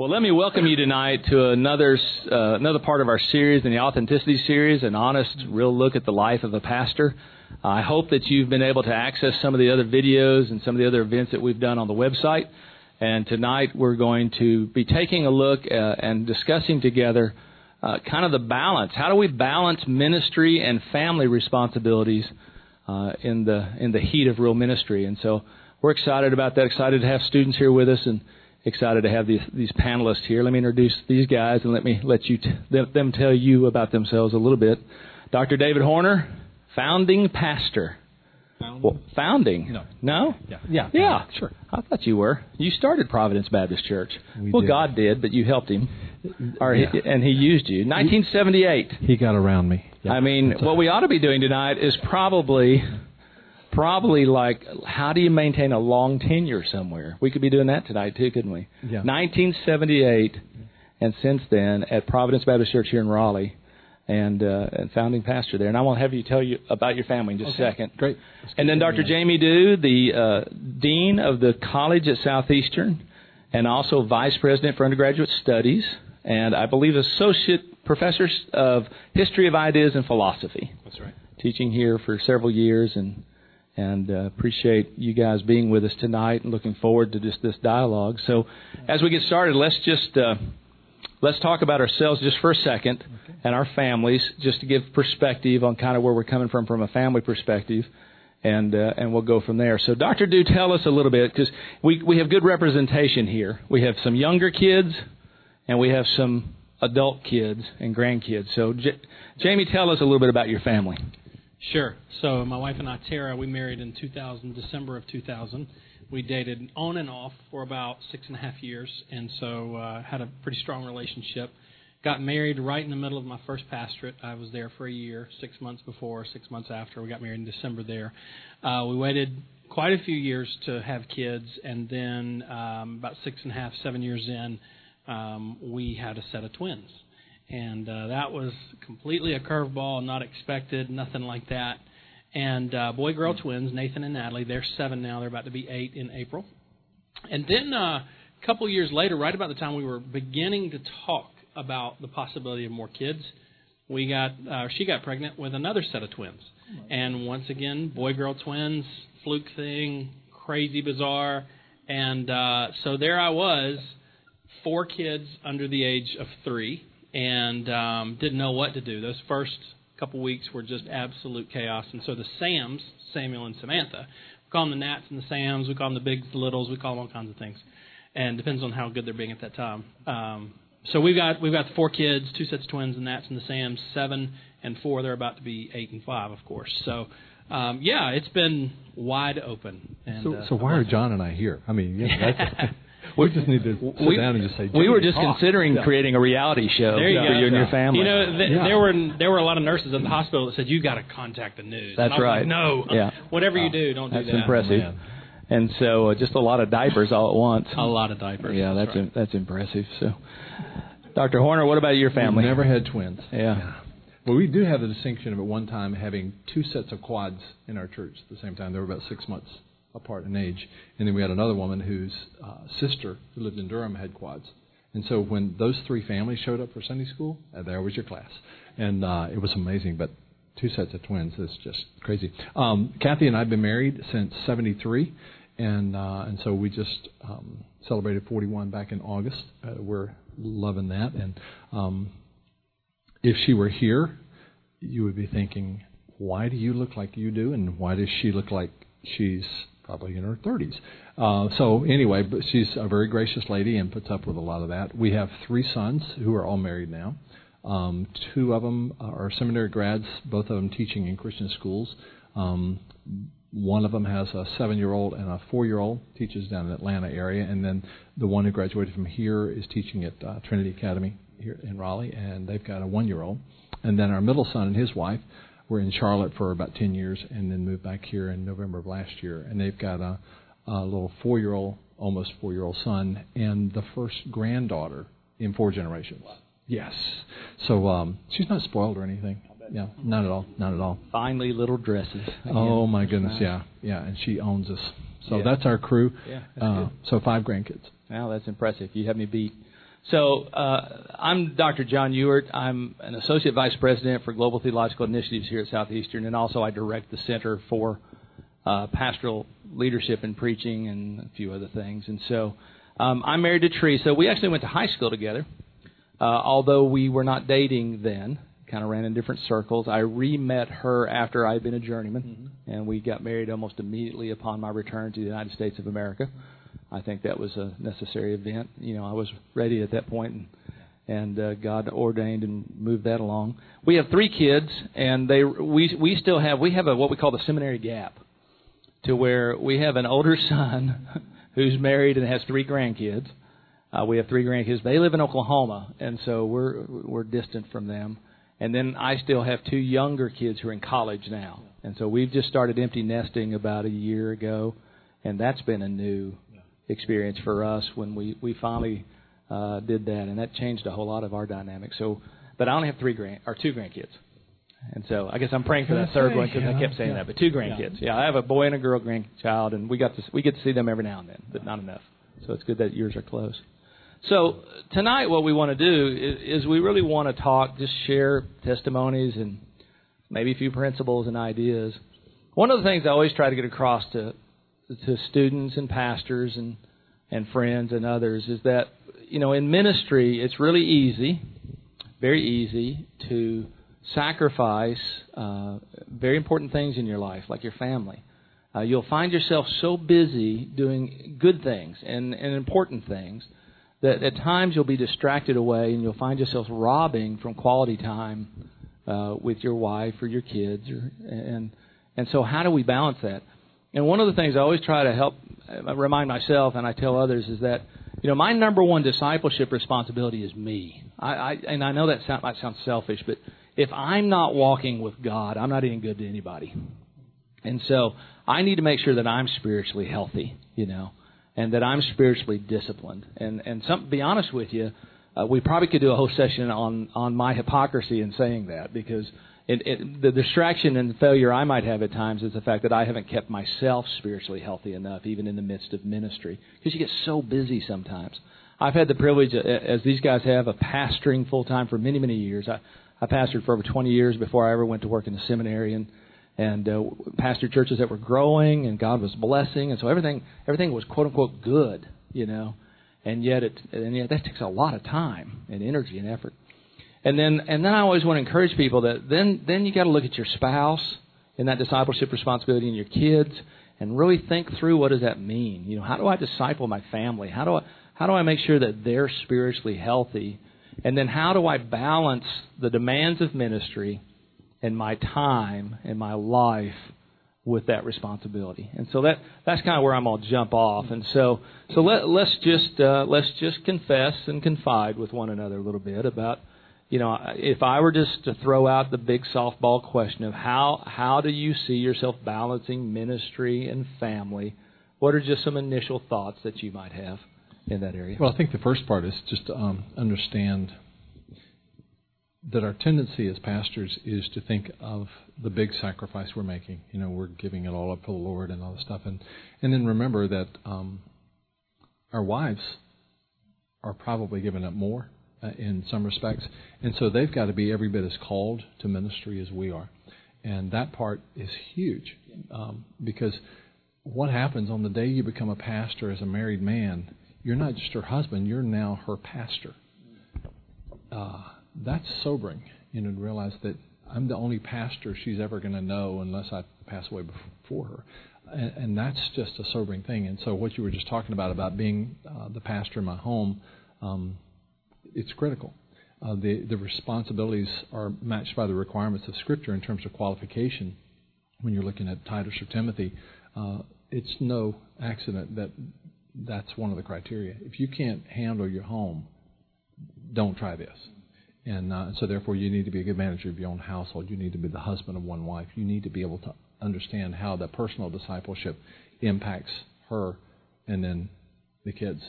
Well, let me welcome you tonight to another uh, another part of our series in the Authenticity series, an honest, real look at the life of a pastor. I hope that you've been able to access some of the other videos and some of the other events that we've done on the website. And tonight we're going to be taking a look uh, and discussing together uh, kind of the balance. How do we balance ministry and family responsibilities uh, in the in the heat of real ministry? And so we're excited about that. Excited to have students here with us and excited to have these these panelists here. Let me introduce these guys and let me let you t- them tell you about themselves a little bit. Dr. David Horner, founding pastor. Founding? Well, founding. No. No? Yeah. Yeah. Yeah. Sure. I thought you were. You started Providence Baptist Church. We well, did. God did, but you helped him, or Yeah. he, and He used you. 1978. He got around me. Yeah. I mean, what we ought to be doing tonight is probably, probably like, how do you maintain a long tenure somewhere? We could be doing that tonight too, couldn't we? Yeah. 1978, and since then at Providence Baptist Church here in Raleigh, and uh, and founding pastor there. And I want to have you tell you about your family in just a second. Great. And then Dr. Jamie Dew, the uh, dean of the college at Southeastern, and also vice president for undergraduate studies, and I believe associate professor of history of ideas and philosophy That's right. teaching here for several years and and uh, appreciate you guys being with us tonight and looking forward to just this dialogue. So as we get started, let's just uh, let's talk about ourselves just for a second and our families, just to give perspective on kind of where we're coming from from a family perspective. And uh, and we'll go from there. So, Doctor, do tell us a little bit because we we have good representation here. We have some younger kids, and we have some adult kids and grandkids. So, J- Jamie, tell us a little bit about your family. Sure. So my wife and I, Tara, we married in 2000, December of 2000. We dated on and off for about six and a half years, and so uh, had a pretty strong relationship. Got married right in the middle of my first pastorate. I was there for a year, six months before, six months after. We got married in December there. Uh, we waited quite a few years to have kids, and then um, about six and a half, seven years in, um, we had a set of twins and uh, that was completely a curveball, not expected, nothing like that. And uh, boy girl twins, Nathan and Natalie, they're seven now. They're about to be eight in April. And then uh, a couple years later, right about the time we were beginning to talk about the possibility of more kids, we got uh, she got pregnant with another set of twins. And once again, boy girl twins, fluke thing, crazy bizarre. And uh, so there I was, four kids under the age of three and um, didn't know what to do. Those first couple weeks were just absolute chaos. And so the Sams, Samuel and Samantha, we call them the Nats and the Sams. We call them the Bigs, the Littles. We call them all kinds of things, and depends on how good they're being at that time. Um, so we've got we've got the four kids, two sets of twins, the Nats and the Sams, seven and four. They're about to be eight and five, of course. So. Um, yeah, it's been wide open. And, So, uh, so why are John and I here? I mean, yeah, that's, we just need to sit We- down and just say. We were just talk." considering Yeah. creating a reality show There you for go. you and your family. You know, th- Yeah. there were there were a lot of nurses at the hospital that said you got to contact the news. That's and I was right. Like, no, Yeah. whatever you do, don't That's do that. impressive. Man. And so, uh, just a lot of diapers all at once. A lot of diapers. Yeah, that's right. im- that's impressive. So, Dr. Horner, what about your family? We've never had twins. Yeah. Well, we do have the distinction of at one time having two sets of quads in our church at the same time. They were about six months apart in age. And then we had another woman whose uh, sister, who lived in Durham, had quads. And so when those three families showed up for Sunday school, uh, there was your class. And uh, it was amazing. But two sets of twins is just crazy. Um, Kathy and I have been married since 73. And, uh, and so we just um, celebrated 41 back in August. Uh, we're loving that. And um, if she were here, you would be thinking, why do you look like you do, and why does she look like she's probably in her 30s? Uh, so anyway, but she's a very gracious lady and puts up with a lot of that. We have three sons who are all married now. Um, two of them are seminary grads, both of them teaching in Christian schools. Um, one of them has a seven-year-old and a four-year-old, teaches down in the Atlanta area, and then the one who graduated from here is teaching at uh, Trinity Academy here in Raleigh, and they've got a one-year-old. And then our middle son and his wife were in Charlotte for about 10 years, and then moved back here in November of last year, and they've got a, a little four-year-old, almost four-year-old son, and the first granddaughter in four generations. Yes. So um, she's not spoiled or anything. Yeah, not at all. Not at all. Finely little dresses. Oh my goodness, Nice. yeah, yeah, and she owns us. So Yeah. that's our crew. Yeah, that's Uh, good. so five grandkids. Wow, that's impressive. You have me beat. So uh, I'm Dr. John Ewart. I'm an associate vice president for global theological initiatives here at Southeastern, and also I direct the Center for uh, Pastoral Leadership and Preaching and a few other things. And so um, I'm married to Teresa. We actually went to high school together, uh, although we were not dating then. Kind of ran in different circles. I re-met her after I had been a journeyman, mm-hmm. and we got married almost immediately upon my return to the United States of America. I think that was a necessary event. You know, I was ready at that point, and and uh, God ordained and moved that along. We have three kids, and they we we still have we have a what we call the seminary gap, to where we have an older son who's married and has three grandkids. Uh, we have three grandkids. They live in Oklahoma, and so we're we're distant from them. And then I still have two younger kids who are in college now, and so we've just started empty nesting about a year ago, and that's been a new experience for us when we we finally uh, did that, and that changed a whole lot of our dynamics. So, but I only have three grand or two grandkids, and so I guess I'm praying for that third one because I kept saying yeah. that. But two grandkids, yeah. yeah, I have a boy and a girl grandchild, and we got to we get to see them every now and then, but not enough. So it's good that yours are close. So tonight, what we want to do is, is we really want to talk, just share testimonies and maybe a few principles and ideas. One of the things I always try to get across to to students and pastors and and friends and others is that you know in ministry it's really easy, very easy to sacrifice uh, very important things in your life, like your family. Uh, you'll find yourself so busy doing good things and, and important things that at times you'll be distracted away and you'll find yourself robbing from quality time uh, with your wife or your kids. Or, and and so how do we balance that? And one of the things I always try to help uh, remind myself and I tell others is that you know my number one discipleship responsibility is me. I, I and I know that sound, might sound selfish, but if I'm not walking with God, I'm not any good to anybody. And so I need to make sure that I'm spiritually healthy, you know, and that I'm spiritually disciplined. And and some, be honest with you, uh, we probably could do a whole session on on my hypocrisy in saying that because it, it, the distraction and failure I might have at times is the fact that I haven't kept myself spiritually healthy enough, even in the midst of ministry, because you get so busy sometimes. I've had the privilege, as these guys have, of pastoring full time for many, many years. I, I pastored for over 20 years before I ever went to work in the seminary, and and uh, pastored churches that were growing, and God was blessing, and so everything everything was quote unquote good, you know, and yet it and yet that takes a lot of time and energy and effort. And then and then I always want to encourage people that then then you got to look at your spouse in that discipleship responsibility and your kids and really think through what does that mean? You know, how do I disciple my family? How do I how do I make sure that they're spiritually healthy? And then how do I balance the demands of ministry and my time and my life with that responsibility. And so that that's kind of where I'm going to jump off. And so so let let's just uh, let's just confess and confide with one another a little bit about you know, if I were just to throw out the big softball question of how how do you see yourself balancing ministry and family, what are just some initial thoughts that you might have in that area? Well, I think the first part is just to um, understand that our tendency as pastors is to think of the big sacrifice we're making. You know, we're giving it all up for the Lord and all this stuff, and and then remember that um, our wives are probably giving up more in some respects. And so they've got to be every bit as called to ministry as we are. And that part is huge um, because what happens on the day you become a pastor as a married man, you're not just her husband, you're now her pastor. Uh, that's sobering, you know, to realize that I'm the only pastor she's ever going to know unless I pass away before her. And, and that's just a sobering thing. And so, what you were just talking about, about being uh, the pastor in my home, um, it's critical. Uh, the the responsibilities are matched by the requirements of Scripture in terms of qualification. When you're looking at Titus or Timothy, uh, it's no accident that that's one of the criteria. If you can't handle your home, don't try this. And uh, so, therefore, you need to be a good manager of your own household. You need to be the husband of one wife. You need to be able to understand how that personal discipleship impacts her and then the kids.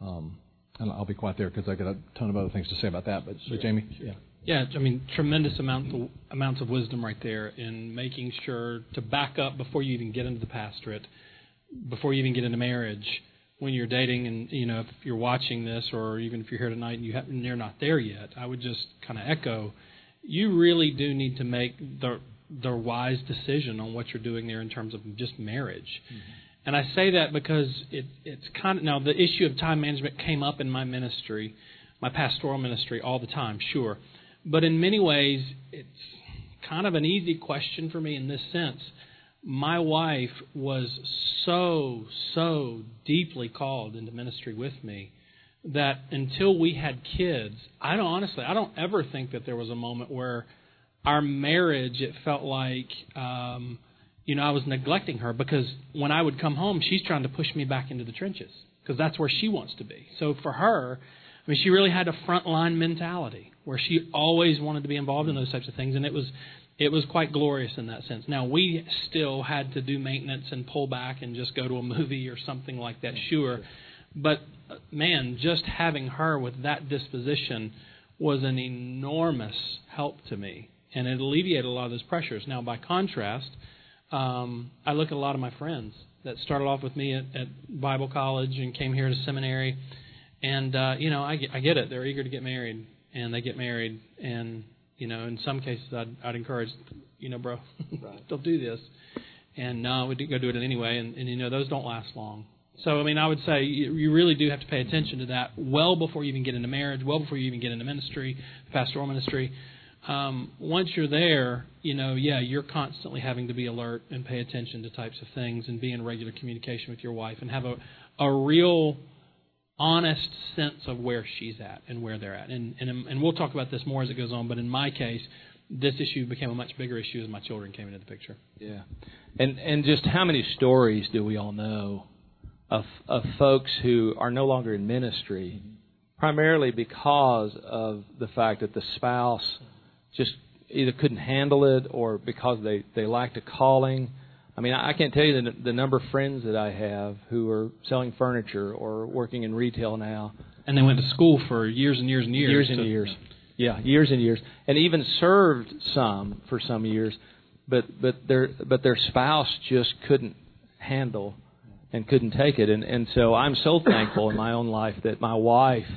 Um, and I'll be quiet there because I got a ton of other things to say about that. But, sure. but Jamie, yeah. Yeah, I mean, tremendous amount of, amounts of wisdom right there in making sure to back up before you even get into the pastorate, before you even get into marriage, when you're dating, and you know if you're watching this, or even if you're here tonight and you have, and you're not there yet, I would just kind of echo, you really do need to make the the wise decision on what you're doing there in terms of just marriage. Mm-hmm. And I say that because it, it's kind of now the issue of time management came up in my ministry, my pastoral ministry all the time, sure. But in many ways, it's kind of an easy question for me in this sense. My wife was so, so deeply called into ministry with me that until we had kids, I don't honestly, I don't ever think that there was a moment where our marriage, it felt like, um, you know, I was neglecting her because when I would come home, she's trying to push me back into the trenches because that's where she wants to be. So for her, I mean, she really had a frontline mentality where she always wanted to be involved in those types of things, and it was it was quite glorious in that sense. Now we still had to do maintenance and pull back and just go to a movie or something like that, mm-hmm. sure. But man, just having her with that disposition was an enormous help to me, and it alleviated a lot of those pressures. Now, by contrast, um, I look at a lot of my friends that started off with me at, at Bible college and came here to seminary, and uh, you know, I get, I get it. They're eager to get married, and they get married, and you know, in some cases, I'd, I'd encourage, you know, bro, right. don't do this. And no, we go do it anyway. And, and you know, those don't last long. So I mean, I would say you, you really do have to pay attention to that well before you even get into marriage, well before you even get into ministry, pastoral ministry. Um, once you're there, you know, yeah, you're constantly having to be alert and pay attention to types of things and be in regular communication with your wife and have a a real honest sense of where she's at and where they're at. And, and, and we'll talk about this more as it goes on, but in my case, this issue became a much bigger issue as my children came into the picture. Yeah. And, and just how many stories do we all know of, of folks who are no longer in ministry, primarily because of the fact that the spouse just either couldn't handle it or because they, they lacked a calling I mean, I can't tell you the, the number of friends that I have who are selling furniture or working in retail now. And they went to school for years and years and years. Years and years. Yeah, years and years, and even served some for some years, but but their but their spouse just couldn't handle and couldn't take it, and and so I'm so thankful in my own life that my wife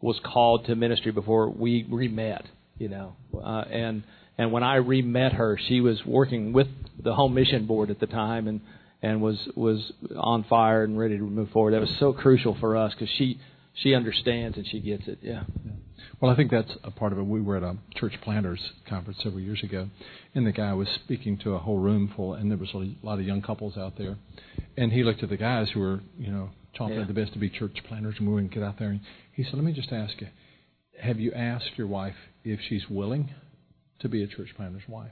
was called to ministry before we re met, you know, uh, and and when I re met her, she was working with the home mission board at the time and and was was on fire and ready to move forward. That was so crucial for us because she she understands and she gets it. Yeah. yeah. Well, I think that's a part of it. We were at a church planters conference several years ago, and the guy was speaking to a whole room full, and there was a lot of young couples out there, and he looked at the guys who were, you know, chomping yeah. at the best to be church planters, and we were going to get out there. And he said, "Let me just ask you, have you asked your wife if she's willing to be a church planter's wife.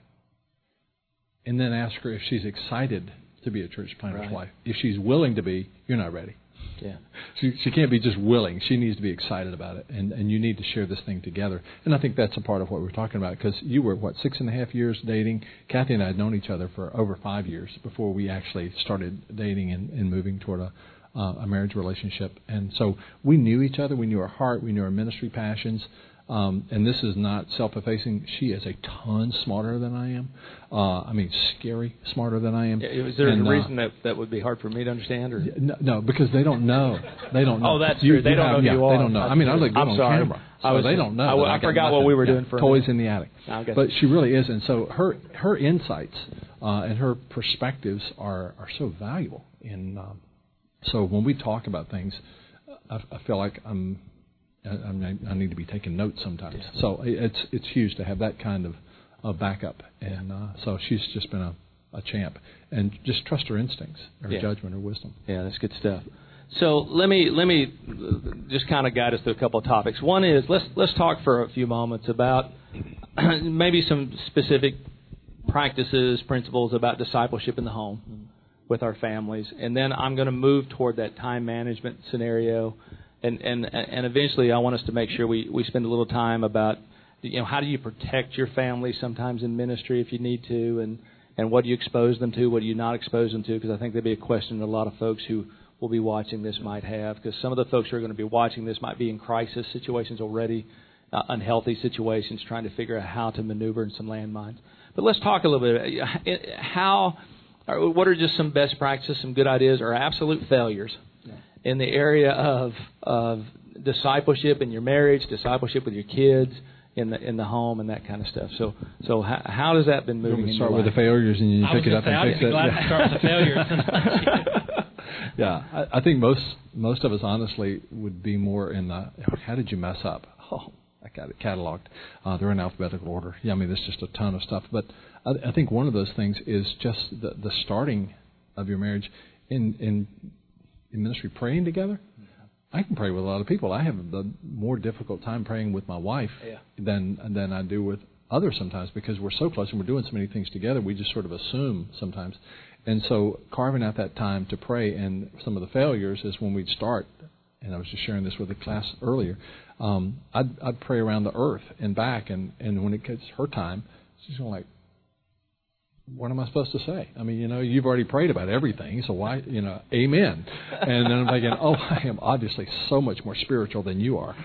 And then ask her if she's excited to be a church planter's right. wife. If she's willing to be, you're not ready. Yeah. She, she can't be just willing. She needs to be excited about it, and and you need to share this thing together. And I think that's a part of what we're talking about because you were what six and a half years dating. Kathy and I had known each other for over five years before we actually started dating and, and moving toward a uh, a marriage relationship. And so we knew each other. We knew our heart. We knew our ministry passions. Um, and this is not self-effacing. She is a ton smarter than I am. Uh, I mean, scary smarter than I am. Is there and, a uh, reason uh, that that would be hard for me to understand? Or no, no because they don't know. They don't know. oh, that's you, true. They don't have, know yeah, you are. They don't know. I mean, I look good I'm on sorry. camera. So I was, they don't know. I, I, I forgot what we were doing for toys in the attic. But she really is, and so her her insights uh, and her perspectives are are so valuable. And um, so when we talk about things, I, I feel like I'm I, I need to be taking notes sometimes. Yeah. So it's it's huge to have that kind of, of backup, and uh, so she's just been a, a champ. And just trust her instincts, her yeah. judgment, her wisdom. Yeah, that's good stuff. So let me let me just kind of guide us through a couple of topics. One is let's let's talk for a few moments about maybe some specific practices, principles about discipleship in the home with our families, and then I'm going to move toward that time management scenario and and and eventually I want us to make sure we we spend a little time about you know how do you protect your family sometimes in ministry if you need to? And and what do you expose them to? What do you not expose them to? Because I think there'd be a question that a lot of folks who will be watching this might have. Because some of the folks who are going to be watching this might be in crisis situations already uh, unhealthy situations trying to figure out how to maneuver in some landmines. But let's talk a little bit about how what are just some best practices some good ideas or absolute failures in the area of of discipleship in your marriage, discipleship with your kids, in the in the home, and that kind of stuff. So so how, how has that been moving? You in start your with life? the failures and you I pick it up gonna say, and I'd fix it. glad Yeah. to start with the failures. yeah, I, I think most most of us honestly would be more in the how did you mess up? Oh, I got it cataloged. Uh, they're in alphabetical order. Yeah, I mean there's just a ton of stuff. But I, I think one of those things is just the the starting of your marriage in in in ministry praying together. I can pray with a lot of people. I have the more difficult time praying with my wife Yeah. than than I do with others sometimes because we're so close and we're doing so many things together. We just sort of assume sometimes, and so carving out that time to pray. And some of the failures is when we'd start. And I was just sharing this with the class earlier. Um, I'd, I'd pray around the earth and back, and and when it gets her time, she's going like, what am I supposed to say? I mean, you know, you've already prayed about everything, so why, you know, amen. And then I'm thinking, oh, I am obviously so much more spiritual than you are,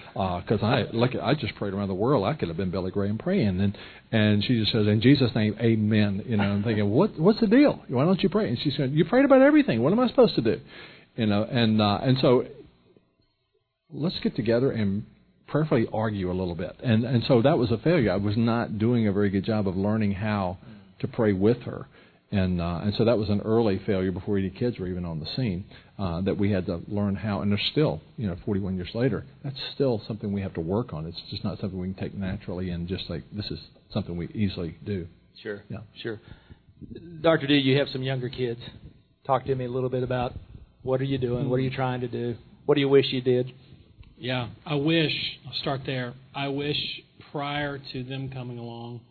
because I look, I just prayed around the world. I could have been Billy Graham praying, and and she just says, in Jesus' name, amen. You know, I'm thinking, what what's the deal? Why don't you pray? And she's going, you prayed about everything. What am I supposed to do? You know, and uh, and so let's get together and prayerfully argue a little bit. And and so that was a failure. I was not doing a very good job of learning how to pray with her. And uh, and so that was an early failure before any kids were even on the scene. Uh, that we had to learn how, and there's still, you know, 41 years later, that's still something we have to work on. It's just not something we can take naturally and just like this is something we easily do. Sure. Yeah. Sure. Dr. D, you have some younger kids. Talk to me a little bit about what are you doing? What are you trying to do? What do you wish you did? Yeah, I wish, I'll start there. I wish prior to them coming along,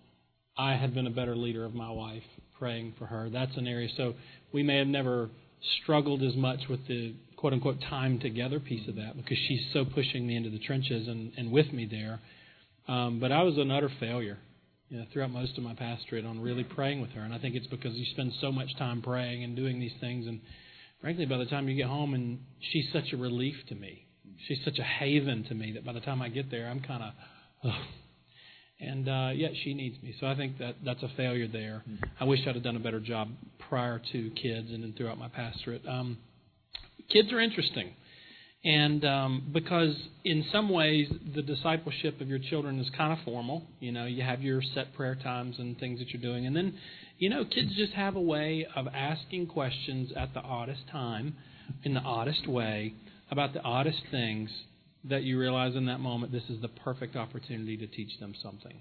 I had been a better leader of my wife, praying for her. That's an area. So we may have never struggled as much with the quote unquote time together piece of that because she's so pushing me into the trenches and, and with me there. Um, but I was an utter failure you know, throughout most of my pastorate on really praying with her. And I think it's because you spend so much time praying and doing these things. And frankly, by the time you get home, and she's such a relief to me she's such a haven to me that by the time I get there, I'm kind of, and uh, yet she needs me. So I think that that's a failure there. I wish I'd have done a better job prior to kids and then throughout my pastorate. Um, kids are interesting. And um, because in some ways the discipleship of your children is kind of formal, you know, you have your set prayer times and things that you're doing, and then, you know, kids just have a way of asking questions at the oddest time, in the oddest way, about the oddest things that you realize in that moment this is the perfect opportunity to teach them something.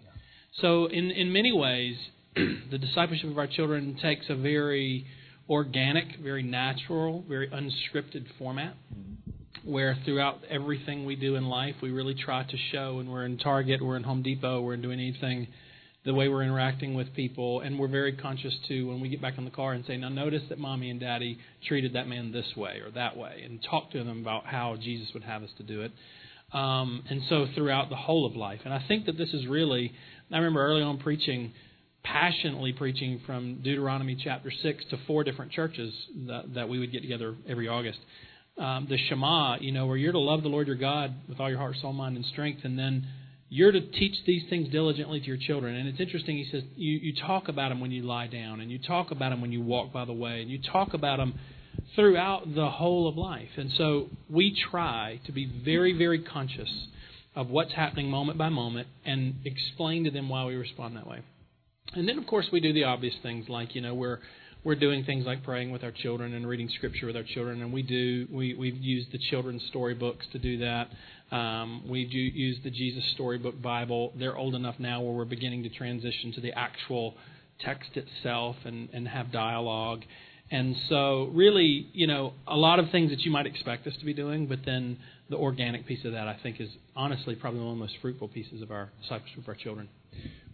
So, in, in many ways, the discipleship of our children takes a very organic, very natural, very unscripted format mm-hmm. where throughout everything we do in life, we really try to show, and we're in Target, we're in Home Depot, we're doing anything, the way we're interacting with people, and we're very conscious too when we get back in the car and say, now notice that mommy and daddy treated that man this way or that way, and talk to them about how Jesus would have us to do it. Um, and so throughout the whole of life, and I think that this is really, I remember early on preaching, passionately preaching from Deuteronomy chapter six to four different churches that, that we would get together every August um, the Shema, you know, where you're to love the Lord your God with all your heart, soul, mind, and strength, and then you're to teach these things diligently to your children. And it's interesting, he says, you, you talk about them when you lie down, and you talk about them when you walk by the way, and you talk about them throughout the whole of life. And so we try to be very, very conscious of what's happening moment by moment and explain to them why we respond that way. And then, of course, we do the obvious things like, you know, we're we're doing things like praying with our children and reading scripture with our children, and we do we we've used the children's storybooks to do that. Um, we do use the Jesus Storybook Bible. They're old enough now where we're beginning to transition to the actual text itself and and have dialogue. And so, really, you know, a lot of things that you might expect us to be doing, but then the organic piece of that, I think, is honestly probably one of the most fruitful pieces of our discipleship of our children.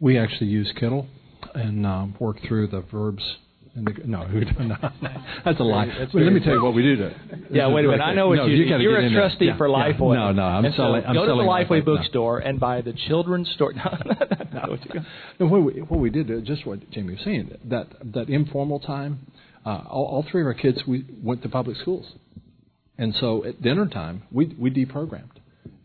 We actually use Kittel and um, work through the verbs and the, no, no, that's a lie. That's well, let me tell you what we do. To, Yeah, wait a minute. I know what no, you, you do. You're a trustee Yeah, for yeah. Lifeway. No, no, I'm And so selling. I'm go to the selling Lifeway no. bookstore and buy the children's story. No, no, no. No, what we, what we did, uh, just what Jamie was saying, that that informal time, uh, all, all three of our kids we went to public schools, and so at dinner time we we deprogrammed,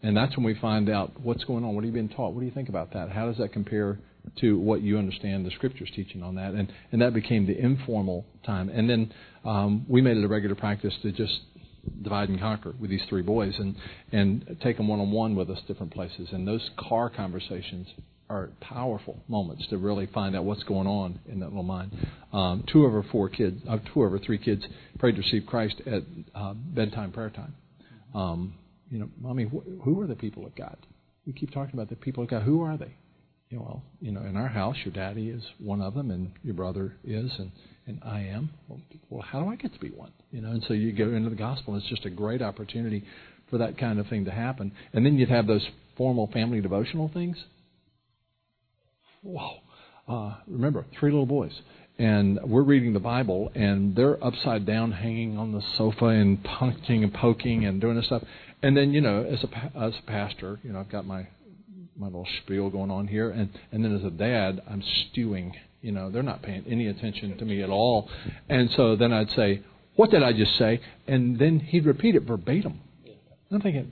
and that's when we find out what's going on. What are you being taught? What do you think about that? How does that compare to what you understand the scriptures teaching on that? And and that became the informal time, and then um, we made it a regular practice to just divide and conquer with these three boys and and take them one on one with us different places. And those car conversations are powerful moments to really find out what's going on in that little mind. Um, two of our four kids, uh, two of our three kids, prayed to receive Christ at uh, bedtime prayer time. Um, you know, mommy, wh- who are the people of God? We keep talking about the people of God. Who are they? You know, well, you know, in our house, your daddy is one of them, and your brother is, and and I am. Well, how do I get to be one? You know, and so you go into the gospel, and it's just a great opportunity for that kind of thing to happen. And then you'd have those formal family devotional things Whoa. Uh, remember, three little boys. And we're reading the Bible, and they're upside down, hanging on the sofa, and punching and poking and doing this stuff. And then, you know, as a as a pastor, you know, I've got my my little spiel going on here, and and then as a dad, I'm stewing. You know, they're not paying any attention to me at all. And so then I'd say, "What did I just say?" And then he'd repeat it verbatim. And I'm thinking,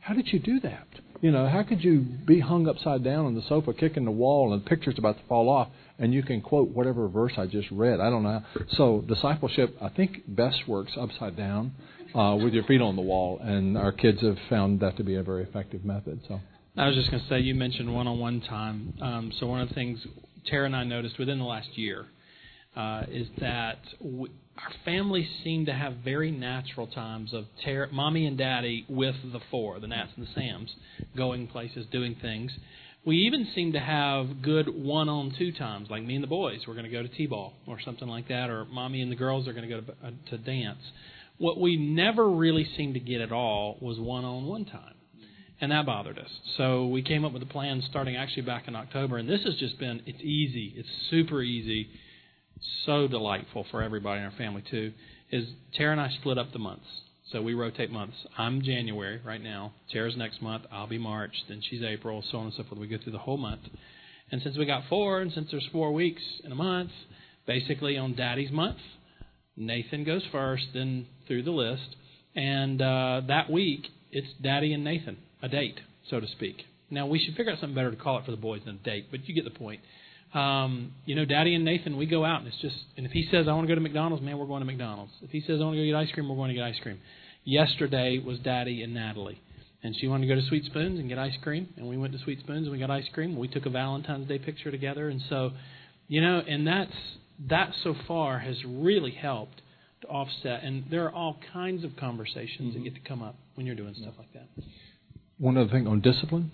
"How did you do that?" You know, how could you be hung upside down on the sofa, kicking the wall, and the picture's about to fall off, and you can quote whatever verse I just read? I don't know. So discipleship, I think, best works upside down uh, with your feet on the wall, and our kids have found that to be a very effective method. So. I was just going to say, you mentioned one-on-one time. Um, so one of the things Tara and I noticed within the last year uh, is that our families seem to have very natural times of ter- mommy and daddy with the four, the Nats and the Sams, going places, doing things. We even seem to have good one on two times, like me and the boys, we're going to go to T ball or something like that, or mommy and the girls are going to go to, uh, to dance. What we never really seemed to get at all was one on one time. And that bothered us. So we came up with a plan starting actually back in October. And this has just been, it's easy. It's super easy so delightful for everybody in our family too, is Tara and I split up the months. So we rotate months. I'm January right now. Tara's next month. I'll be March. Then she's April. So on and so forth. We go through the whole month. And since we got four, and since there's four weeks in a month, basically on Daddy's month, Nathan goes first, then through the list. And uh, that week, it's Daddy and Nathan, a date, so to speak. Now we should figure out something better to call it for the boys than a date, but you get the point um, you know, Daddy and Nathan, we go out and it's just, and if he says I want to go to McDonald's, man, we're going to McDonald's. If he says I want to go get ice cream, we're going to get ice cream. Yesterday was Daddy and Natalie, and she wanted to go to Sweet Spoons and get ice cream, and we went to Sweet Spoons and we got ice cream. We took a Valentine's Day picture together, and so, you know, and that's that so far has really helped to offset. And there are all kinds of conversations mm-hmm. that get to come up when you're doing stuff like that. One other thing on discipline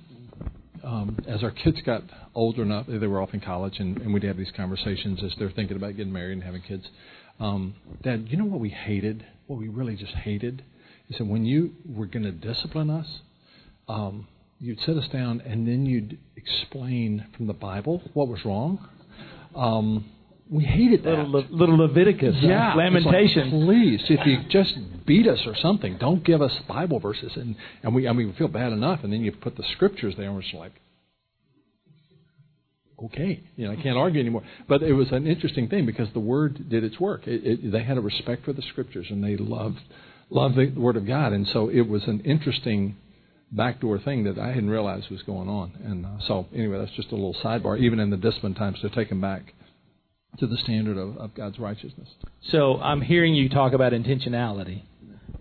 um, as our kids got older enough, they were off in college, and, and we'd have these conversations as they're thinking about getting married and having kids. Um, Dad, you know what we hated? What we really just hated is that when you were going to discipline us, um, you'd sit us down and then you'd explain from the Bible what was wrong. Um, we hated that. Little, Le- little Leviticus, yeah, Lamentations. Like, Please, if you just beat us or something, don't give us Bible verses. And and we I mean we feel bad enough, and then you put the scriptures there, and we're just like, okay, you know I can't argue anymore. But it was an interesting thing because the Word did its work. It, it, they had a respect for the scriptures, and they loved loved the Word of God, and so it was an interesting backdoor thing that I hadn't realized was going on. And uh, so anyway, that's just a little sidebar. Even in the discipline times, to take them back to the standard of, of God's righteousness. So I'm hearing you talk about intentionality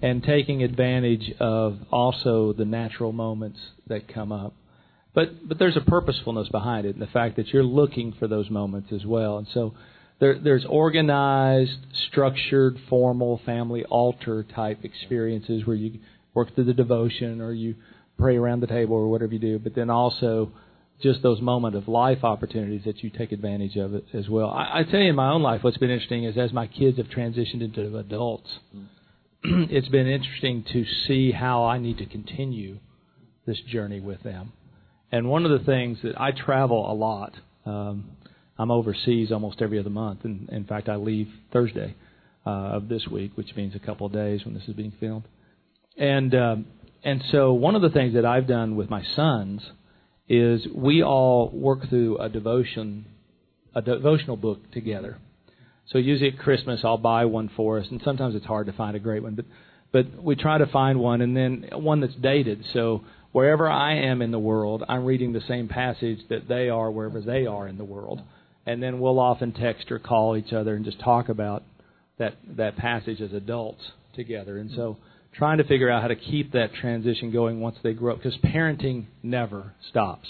and taking advantage of also the natural moments that come up. But but there's a purposefulness behind it, and the fact that you're looking for those moments as well. And so there, there's organized, structured, formal family altar type experiences where you work through the devotion or you pray around the table or whatever you do. But then also just those moment of life opportunities that you take advantage of it as well. I, I tell you, in my own life, what's been interesting is as my kids have transitioned into adults, it's been interesting to see how I need to continue this journey with them. And one of the things that I travel a lot. Um, I'm overseas almost every other month, and in fact, I leave Thursday uh, of this week, which means a couple of days when this is being filmed. And um, and so one of the things that I've done with my sons is we all work through a devotion, a devotional book together. So usually at Christmas I'll buy one for us, and sometimes it's hard to find a great one, but but we try to find one, and then one that's dated. So wherever I am in the world, I'm reading the same passage that they are wherever they are in the world, and then we'll often text or call each other and just talk about that that passage as adults together. And so trying to figure out how to keep that transition going once they grow up because parenting never stops.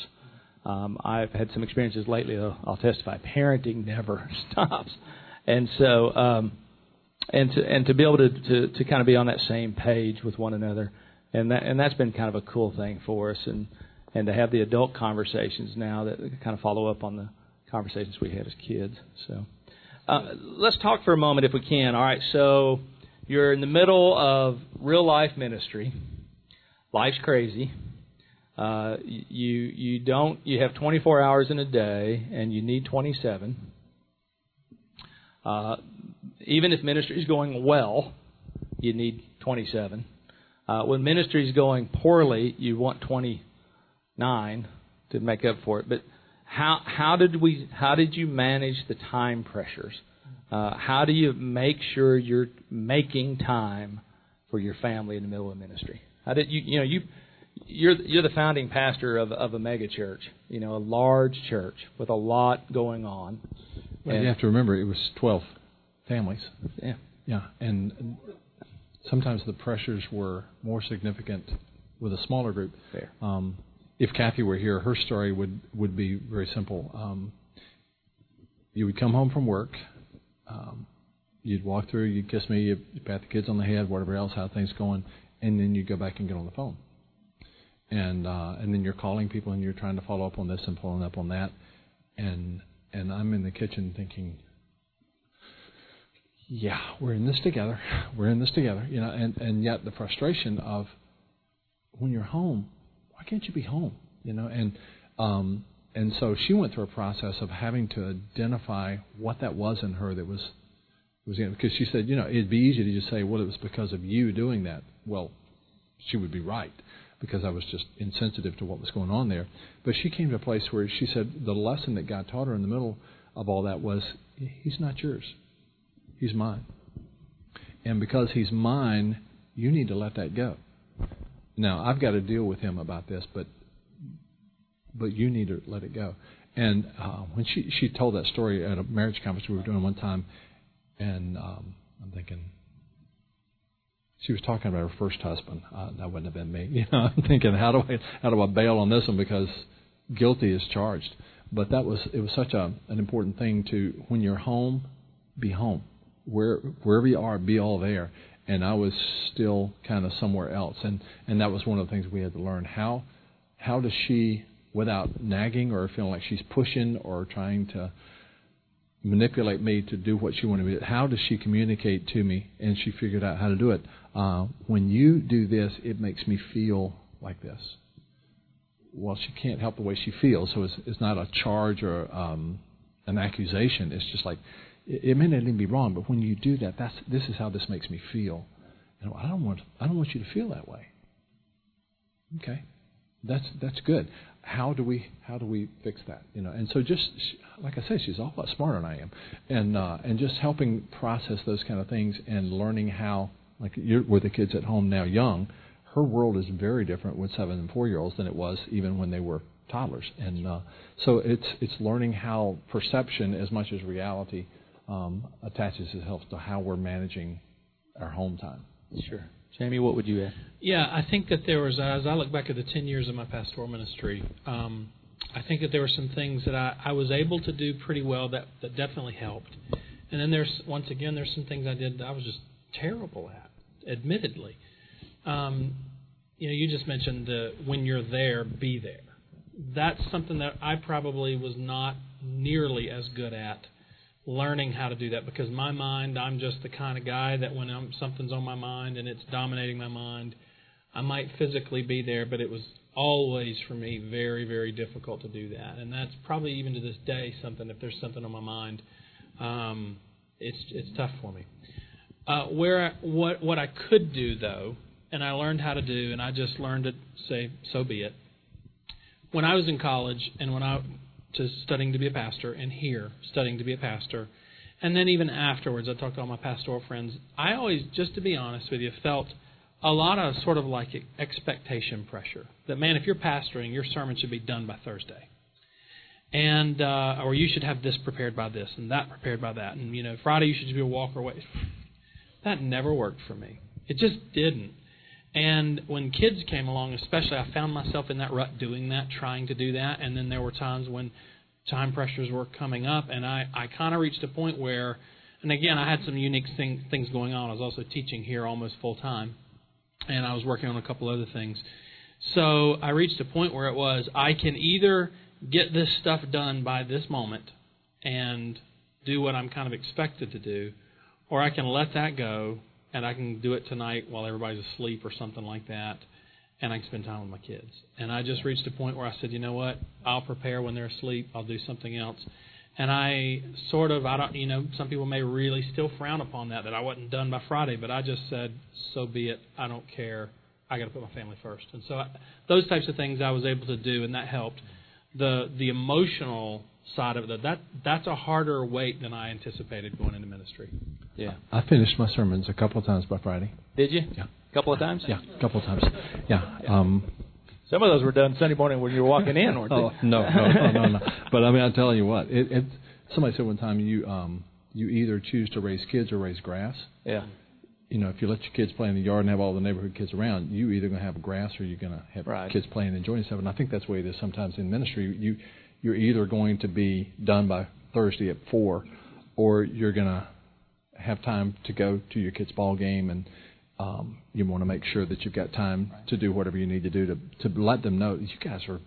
Um, I've had some experiences lately. Though I'll testify. Parenting never stops, and so um, and to and to be able to, to to kind of be on that same page with one another, and that and that's been kind of a cool thing for us, and and to have the adult conversations now that kind of follow up on the conversations we had as kids. So uh, let's talk for a moment if we can. All right, so you're in the middle of real life ministry. Life's crazy. Uh, you you don't you have 24 hours in a day and you need 27. Uh, even if ministry is going well, you need 27. Uh, when ministry is going poorly, you want 29 to make up for it. But how how did we how did you manage the time pressures? Uh, how do you make sure you're making time for your family in the middle of ministry? How did you you know you you're you're the founding pastor of of a mega church, you know, a large church with a lot going on. Well, and, you have to remember it was 12 families. Yeah. Yeah, and sometimes the pressures were more significant with a smaller group. Fair. Um, if Kathy were here, her story would would be very simple. Um, you would come home from work. Um, you'd walk through, you'd kiss me, you'd pat the kids on the head, whatever else, how things going, and then you go back and get on the phone. And uh, and then you're calling people and you're trying to follow up on this and following up on that, and and I'm in the kitchen thinking, yeah, we're in this together, we're in this together, you know, and and yet the frustration of when you're home, why can't you be home, you know, and um, and so she went through a process of having to identify what that was in her that was was know, because she said, you know, it'd be easy to just say, well, it was because of you doing that. Well, she would be right because I was just insensitive to what was going on there. But she came to a place where she said the lesson that God taught her in the middle of all that was He's not yours, He's mine. And because He's mine, you need to let that go. Now, I've got to deal with Him about this, but but you need to let it go. And uh, when she she told that story at a marriage conference we were doing one time, and um, I'm thinking, she was talking about her first husband. Uh, that wouldn't have been me. You know, I'm thinking, how do I how do I bail on this one because guilty is charged. But that was it was such a an important thing to when you're home, be home. Where wherever you are, be all there. And I was still kind of somewhere else, and and that was one of the things we had to learn how how does she without nagging or feeling like she's pushing or trying to manipulate me to do what she wanted me to. How does she communicate to me? And she figured out how to do it. Uh, when you do this, it makes me feel like this. Well, she can't help the way she feels, so it's, it's not a charge or um, an accusation. It's just like it, it may not even be wrong, but when you do that, that's this is how this makes me feel. And I don't want I don't want you to feel that way. Okay, that's that's good. How do we how do we fix that you know? And so just like I said she's a lot smarter than I am. And uh, and just helping process those kind of things and learning how like you're with the kids at home now young her world is very different with seven and four year olds than it was even when they were toddlers. And uh, so it's it's learning how perception as much as reality um, attaches itself to how we're managing our home time. Sure Jamie, what would you add? Yeah, I think that there was, as I look back at the 10 years of my pastoral ministry, um, I think that there were some things that I, I was able to do pretty well that, that definitely helped. And then there's, once again, there's some things I did that I was just terrible at, admittedly. Um, you know, you just mentioned the when you're there, be there. That's something that I probably was not nearly as good at learning how to do that because my mind, I'm just the kind of guy that when I'm, something's on my mind and it's dominating my mind, I might physically be there, but it was always for me very, very difficult to do that. And that's probably even to this day something. If there's something on my mind, um, it's it's tough for me. Uh, where I, what what I could do though, and I learned how to do, and I just learned to say so be it. When I was in college, and when I to studying to be a pastor and here studying to be a pastor. And then even afterwards, I talked to all my pastoral friends. I always, just to be honest with you, felt a lot of sort of like expectation pressure. That man, if you're pastoring, your sermon should be done by Thursday, and uh, or you should have this prepared by this and that prepared by that, and you know Friday you should be a walk away. That never worked for me. It just didn't. And when kids came along, especially, I found myself in that rut doing that, trying to do that. And then there were times when time pressures were coming up, and I, I kind of reached a point where, and again, I had some unique thing, things going on. I was also teaching here almost full time, and I was working on a couple other things. So I reached a point where it was I can either get this stuff done by this moment and do what I'm kind of expected to do, or I can let that go and I can do it tonight while everybody's asleep or something like that, and I can spend time with my kids. And I just reached a point where I said, you know what, I'll prepare when they're asleep. I'll do something else. And I sort of, I don't, you know, some people may really still frown upon that, that I wasn't done by Friday, but I just said, so be it. I don't care. I got to put my family first. And so I, those types of things I was able to do, and that helped. The the emotional side of it, that that's a harder weight than I anticipated going into ministry. Yeah. I finished my sermons a couple of times by Friday. Did you? Yeah. A couple of times? Yeah, a couple of times. Yeah. Um, Some of those were done Sunday morning when you were walking in, weren't oh, they? no, no, no, no, no. But I mean, I'm telling you what. It, it, somebody said one time, you um, you either choose to raise kids or raise grass. Yeah. You know, if you let your kids play in the yard and have all the neighborhood kids around, you either going to have grass or you're going to have Right. kids playing and enjoying stuff. And I think that's the way it is sometimes in ministry. You you're either going to be done by Thursday at four, or you're going to have time to go to your kid's ball game and um, you want to make sure that you've got time to do whatever you need to do to to let them know that you guys are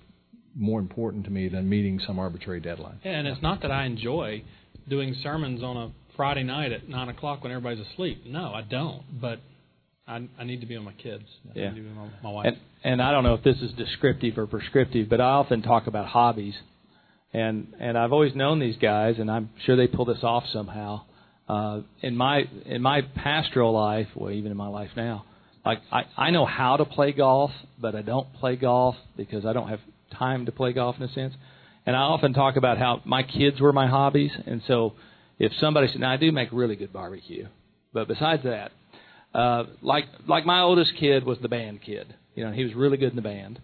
more important to me than meeting some arbitrary deadline. Yeah, and it's not that I enjoy doing sermons on a Friday night at nine o'clock when everybody's asleep. No, I don't. But I, I need to be with my kids. I Yeah. need to be with my, my wife. And and I don't know if this is descriptive or prescriptive, but I often talk about hobbies, and and I've always known these guys, and I'm sure they pull this off somehow. Uh, in my in my pastoral life, well, even in my life now, like I I know how to play golf, but I don't play golf because I don't have time to play golf in a sense. And I often talk about how my kids were my hobbies, and so if somebody said, now I do make really good barbecue, but besides that, uh, like like my oldest kid was the band kid. You know, he was really good in the band.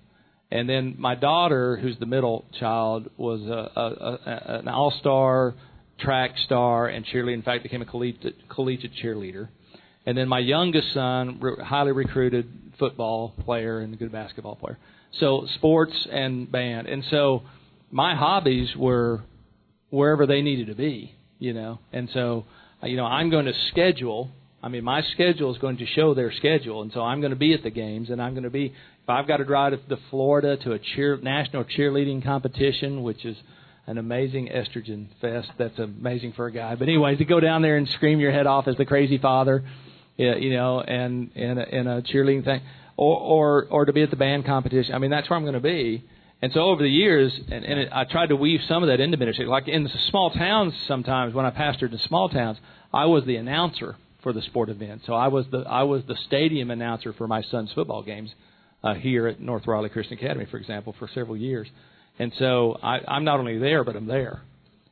And then my daughter, who's the middle child, was a, a, a, an all-star track star and cheerleader. In fact, became a collegiate, collegiate cheerleader. And then my youngest son, re- highly recruited football player and a good basketball player. So sports and band. And so my hobbies were wherever they needed to be, you know. And so, uh, you know, I'm going to schedule. I mean, my schedule is going to show their schedule, and so I'm going to be at the games, and I'm going to be. If I've got to drive to Florida to a cheer national cheerleading competition, which is an amazing estrogen fest. That's amazing for a guy. But anyways, to go down there and scream your head off as the crazy father, you know, and in a, in a cheerleading thing, or or or to be at the band competition. I mean, that's where I'm going to be. And so over the years, and, and it, I tried to weave some of that into ministry. Like in small towns, sometimes when I pastored in small towns, I was the announcer for the sport event. So I was the I was the stadium announcer for my son's football games uh, here at North Raleigh Christian Academy, for example, for several years. And so I, I'm not only there, but I'm there,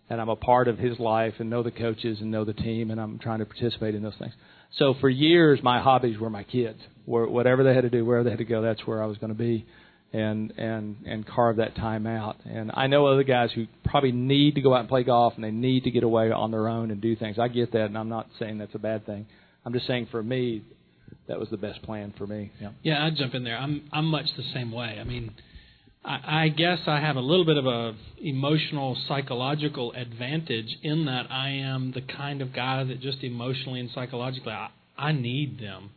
and I'm a part of his life and know the coaches and know the team, and I'm trying to participate in those things. So for years, my hobbies were my kids. Where whatever they had to do, wherever they had to go, that's where I was going to be and and and carve that time out. And I know other guys who probably need to go out and play golf and they need to get away on their own and do things. I get that, and I'm not saying that's a bad thing. I'm just saying for me, that was the best plan for me. Yeah. Yeah, I'd jump in there. I'm I'm much the same way. I mean, I, I guess I have a little bit of a emotional psychological advantage in that I am the kind of guy that just emotionally and psychologically I, I need them.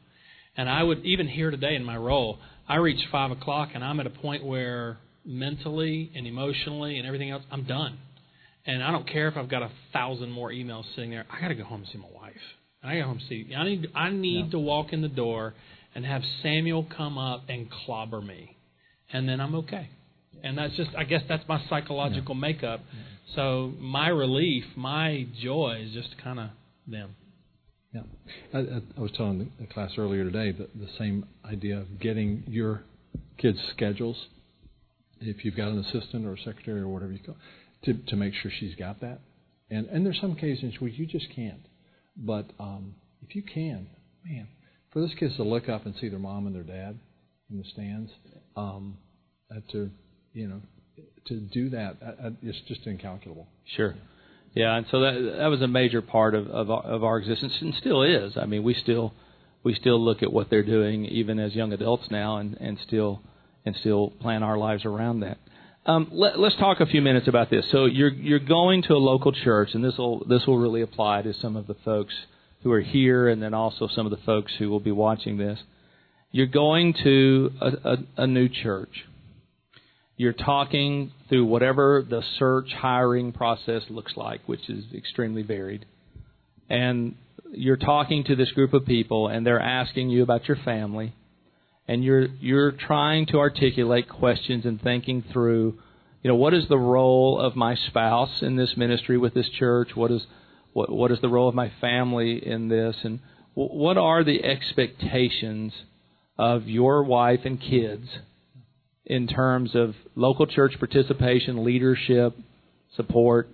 And I would even here today in my role, I reach five o'clock and I'm at a point where mentally and emotionally and everything else, I'm done. And I don't care if I've got a thousand more emails sitting there. I got to go home and see my wife. I got home see. I need. I need Yeah. to walk in the door and have Samuel come up and clobber me, and then I'm okay. And that's just. I guess that's my psychological makeup. So my relief, my joy is just kind of them. Yeah, I, I, was telling the, the class earlier today that the same idea of getting your kids' schedules, if you've got an assistant or a secretary or whatever you call, to to make sure she's got that. And and there's some cases where you just can't, but um, if you can, man, for those kids to look up and see their mom and their dad in the stands, um, uh, to you know, to do that, uh, uh, it's just incalculable. Sure. Yeah, and so that that was a major part of of our, of our existence and still is. I mean, we still we still look at what they're doing even as young adults now and, and still and still plan our lives around that. Um, let, us talk a few minutes about this. So you're you're going to a local church, and this will this will really apply to some of the folks who are here, and then also some of the folks who will be watching this. You're going to a, a, a new church. You're talking through whatever the search hiring process looks like, which is extremely varied, and you're talking to this group of people, and they're asking you about your family and you're you're trying to articulate questions and thinking through, you know, what is the role of my spouse in this ministry with this church? What is what what is the role of my family in this? And what are the expectations of your wife and kids in terms of local church participation, leadership, support,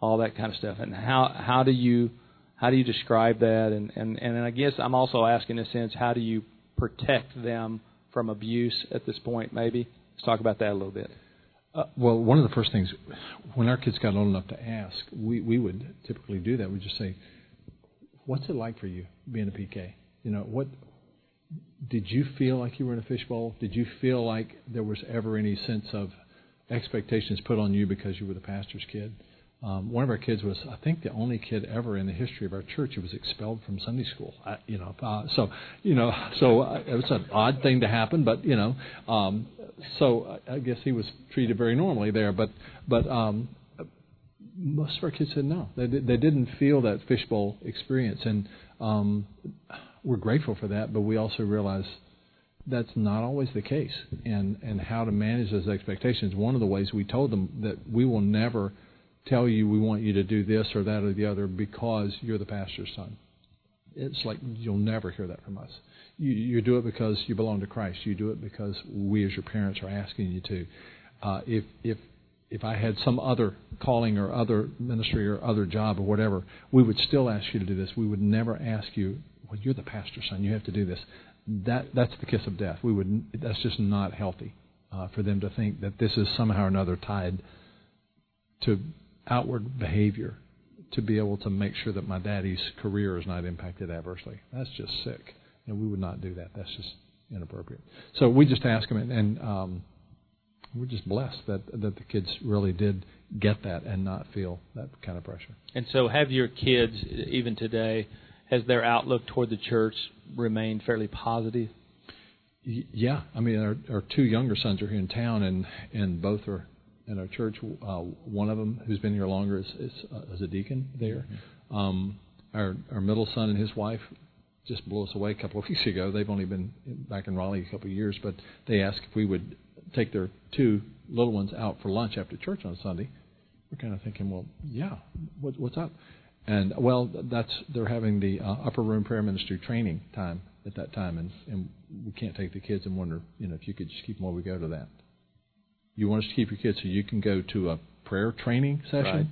all that kind of stuff? And how how do you how do you describe that? And and and I guess I'm also asking in a sense, how do you protect them from abuse at this point, maybe? Let's talk about that a little bit. Uh, well, one of the first things, when our kids got old enough to ask, we, we would typically do that. We'd just say, What's it like for you being a PK? You know, what did you feel like you were in a fishbowl? Did you feel like there was ever any sense of expectations put on you because you were the pastor's kid? Um, one of our kids was, I think, the only kid ever in the history of our church who was expelled from Sunday school. I, you know, uh, so you know, so uh, it was an odd thing to happen, but you know, um, so I, I guess he was treated very normally there. But but um, most of our kids said no, they they didn't feel that fishbowl experience, and um, we're grateful for that. But we also realize that's not always the case, and and how to manage those expectations. One of the ways we told them that we will never tell you we want you to do this or that or the other because you're the pastor's son. It's like you'll never hear that from us. You, you do it because you belong to Christ. You do it because we, as your parents, are asking you to. Uh, if if if I had some other calling or other ministry or other job or whatever, we would still ask you to do this. We would never ask you, well, you're the pastor's son. You have to do this. That that's the kiss of death. We would. That's just not healthy uh, for them to think that this is somehow or another tied to outward behavior to be able to make sure that my daddy's career is not impacted adversely. That's just sick. And we would not do that. That's just inappropriate. So we just ask them, and, and um, we're just blessed that that the kids really did get that and not feel that kind of pressure. And so, have your kids even today? Has their outlook toward the church remained fairly positive? Yeah, I mean, our, our two younger sons are here in town, and and both are in our church. Uh, one of them, who's been here longer, is, is, uh, is a deacon there. Mm-hmm. Um, our our middle son and his wife just blew us away a couple of weeks ago. They've only been back in Raleigh a couple of years, but they asked if we would take their two little ones out for lunch after church on Sunday. We're kind of thinking, well, yeah, what, what's up? And well, that's they're having the uh, upper room prayer ministry training time at that time, and and we can't take the kids and wonder, you know, if you could just keep them while we go to that. You want us to keep your kids so you can go to a prayer training session? Right.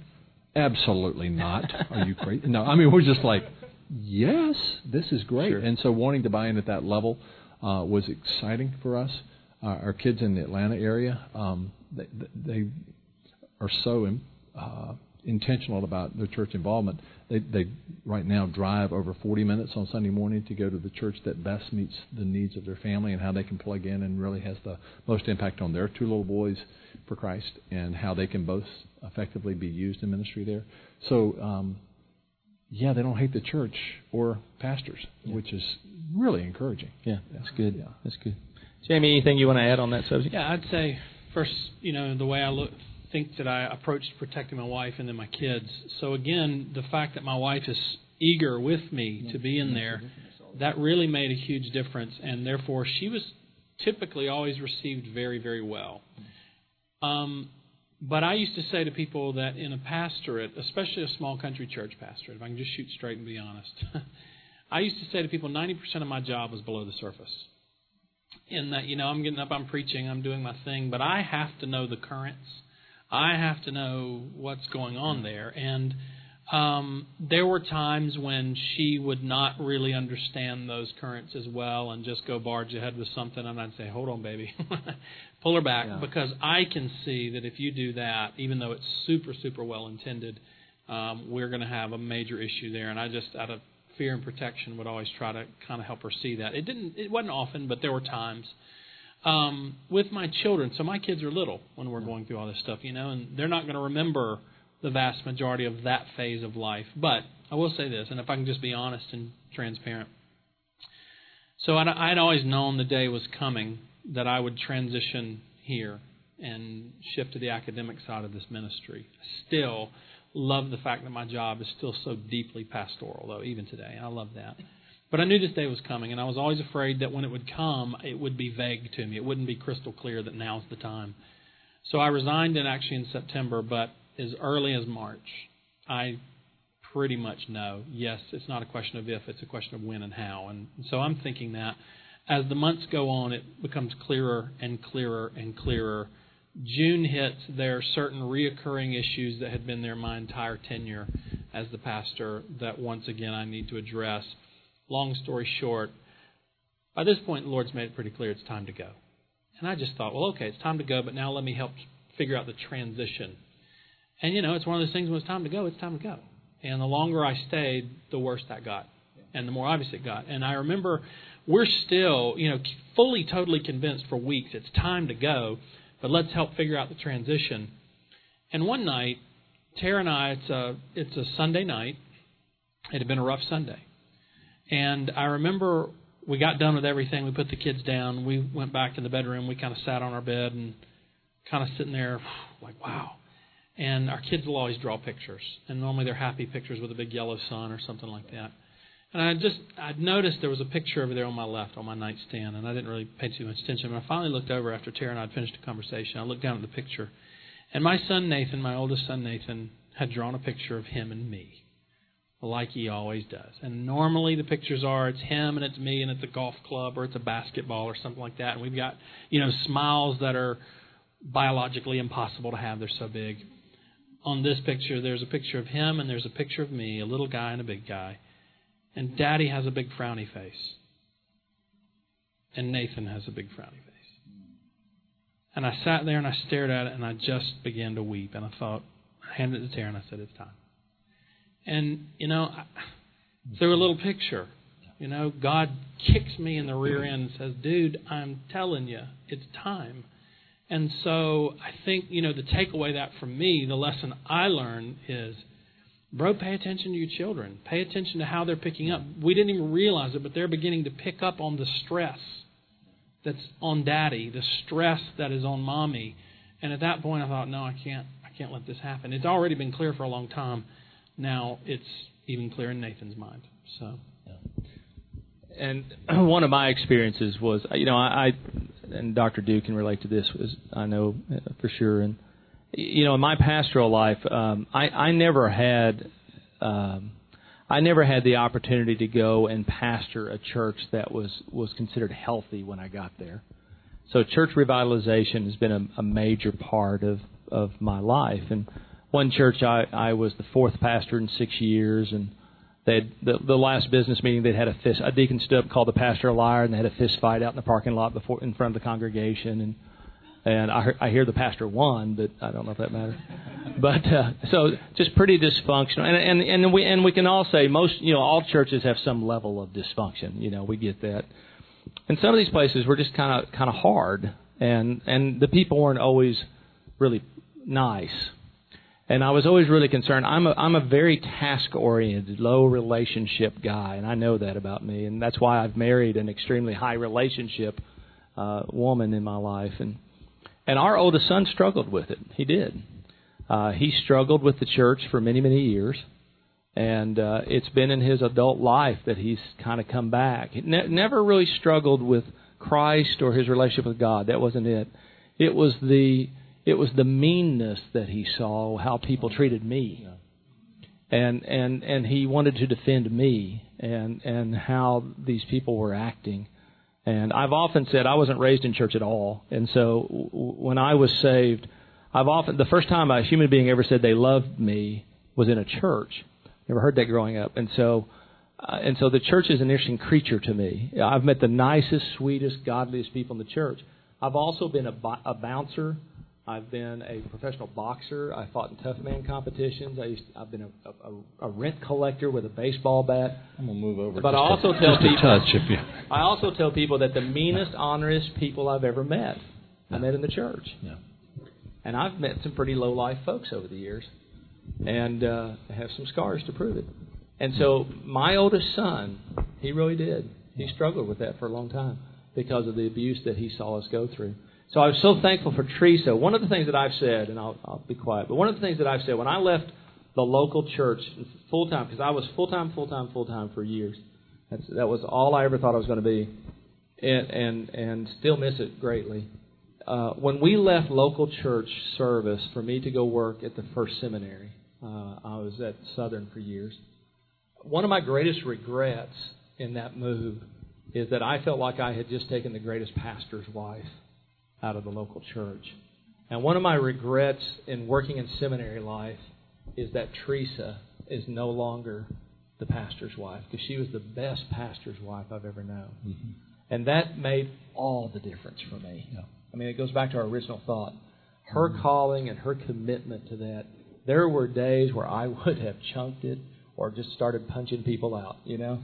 Absolutely not. Are you crazy? No, I mean we're just like, yes, this is great. Sure. And so wanting to buy in at that level uh, was exciting for us. Uh, our kids in the Atlanta area, um, they, they are so uh, intentional about their church involvement. They, they right now drive over 40 minutes on Sunday morning to go to the church that best meets the needs of their family and how they can plug in and really has the most impact on their two little boys for Christ and how they can both effectively be used in ministry there. So, um, yeah, they don't hate the church or pastors, yeah. which is really encouraging. Yeah, that's good. Yeah, that's good. Jamie, anything you want to add on that subject? Yeah, I'd say first, you know, the way I look think that I approached protecting my wife and then my kids. So again, the fact that my wife is eager with me to be in there, that really made a huge difference, and therefore she was typically always received very, very well. Um, but I used to say to people that in a pastorate, especially a small country church pastorate, if I can just shoot straight and be honest, I used to say to people 90% of my job was below the surface. In that, you know, I'm getting up, I'm preaching, I'm doing my thing, but I have to know the currents I have to know what's going on there. And um, there were times when she would not really understand those currents as well and just go barge ahead with something, and I'd say, "Hold on, baby, pull her back," yeah. because I can see that if you do that, even though it's super, super well intended, um, we're going to have a major issue there. And I just, out of fear and protection would always try to kind of help her see that. It didn't. It wasn't often, but there were times. Um, with my children, so my kids are little when we're going through all this stuff, you know, and they're not going to remember the vast majority of that phase of life. But I will say this, and if I can just be honest and transparent. So I'd, I'd always known the day was coming that I would transition here and shift to the academic side of this ministry. Still love the fact that my job is still so deeply pastoral, though, even today. I love that. But I knew this day was coming, and I was always afraid that when it would come, it would be vague to me. It wouldn't be crystal clear that now's the time. So I resigned in actually in September, but as early as March, I pretty much know yes, it's not a question of if, it's a question of when and how. And so I'm thinking that as the months go on, it becomes clearer and clearer and clearer June hits, there are certain reoccurring issues that had been there my entire tenure as the pastor that once again I need to address. Long story short, by this point, the Lord's made it pretty clear it's time to go. And I just thought, well, okay, it's time to go, but now let me help figure out the transition. And, you know, it's one of those things when it's time to go, it's time to go. And the longer I stayed, the worse that got. And the more obvious it got. And I remember we're still, you know, fully, totally convinced for weeks it's time to go but let's help figure out the transition. And one night, Tara and I, it's a, it's a Sunday night. It had been a rough Sunday. And I remember we got done with everything. We put the kids down. We went back to the bedroom. We kind of sat on our bed and kind of sitting there like, wow. And our kids will always draw pictures. And normally they're happy pictures with a big yellow sun or something like that. And I just I'd noticed there was a picture over there on my left on my nightstand, and I didn't really pay too much attention. But I finally looked over after Tara and I'd finished the conversation. I looked down at the picture, and my son Nathan, my oldest son Nathan, had drawn a picture of him and me, like he always does. And normally the pictures are it's him and it's me and it's a golf club or it's a basketball or something like that. And we've got you know smiles that are biologically impossible to have; they're so big. On this picture, there's a picture of him and there's a picture of me, a little guy and a big guy. And Daddy has a big frowny face. And Nathan has a big frowny face. And I sat there and I stared at it and I just began to weep. And I thought, I handed it to Tara and I said, It's time. And, you know, through a little picture, you know, God kicks me in the rear end and says, Dude, I'm telling you, it's time. And so I think, you know, the takeaway that from me, the lesson I learned is Bro, pay attention to your children. Pay attention to how they're picking up. We didn't even realize it, but they're beginning to pick up on the stress that's on daddy, the stress that is on mommy. And at that point I thought, no, I can't I can't let this happen. It's already been clear for a long time. Now it's even clear in Nathan's mind. So and one of my experiences was, you know, I, I and Dr. Duke can relate to this, was I know for sure, and you know, in my pastoral life, um, I, I never had, um, I never had the opportunity to go and pastor a church that was was considered healthy when I got there. So church revitalization has been a, a major part of of my life. And one church, I I was the fourth pastor in six years, and they had the, the last business meeting they'd had a fist a deacon stood up called the pastor a liar, and they had a fist fight out in the parking lot before in front of the congregation and and I, I hear the pastor won, but I don't know if that matters. But uh, so just pretty dysfunctional, and and and we and we can all say most you know all churches have some level of dysfunction. You know we get that, and some of these places were just kind of kind of hard, and and the people weren't always really nice. And I was always really concerned. I'm a I'm a very task oriented, low relationship guy, and I know that about me, and that's why I've married an extremely high relationship uh, woman in my life, and and our oldest son struggled with it. He did. Uh, he struggled with the church for many, many years. And uh, it's been in his adult life that he's kind of come back. He ne- never really struggled with Christ or his relationship with God. That wasn't it. It was the it was the meanness that he saw, how people treated me. And and and he wanted to defend me and and how these people were acting. And I've often said I wasn't raised in church at all. And so w- when I was saved, I've often, the first time a human being ever said they loved me was in a church. Never heard that growing up. And so, uh, and so the church is an interesting creature to me. I've met the nicest, sweetest, godliest people in the church. I've also been a, a bouncer I've been a professional boxer. I fought in tough man competitions. I used to, I've been a, a, a rent collector with a baseball bat. I'm gonna move over. But I also a, tell people- touch if you. I also tell people that the meanest, honorest people I've ever met, I met in the church. Yeah. And I've met some pretty low life folks over the years, and uh, have some scars to prove it. And so my oldest son, he really did. He struggled with that for a long time because of the abuse that he saw us go through. So I was so thankful for Teresa. One of the things that I've said, and I'll, I'll be quiet, but one of the things that I've said when I left the local church full time, because I was full time, full time, full time for years. That's, that was all I ever thought I was going to be, and and and still miss it greatly. Uh, when we left local church service for me to go work at the first seminary, uh, I was at Southern for years. One of my greatest regrets in that move is that I felt like I had just taken the greatest pastor's wife out of the local church. And one of my regrets in working in seminary life is that Teresa is no longer the pastor's wife because she was the best pastor's wife I've ever known. Mm-hmm. And that made all the difference for me. Yeah. I mean, it goes back to our original thought. Her calling and her commitment to that. There were days where I would have chunked it or just started punching people out, you know?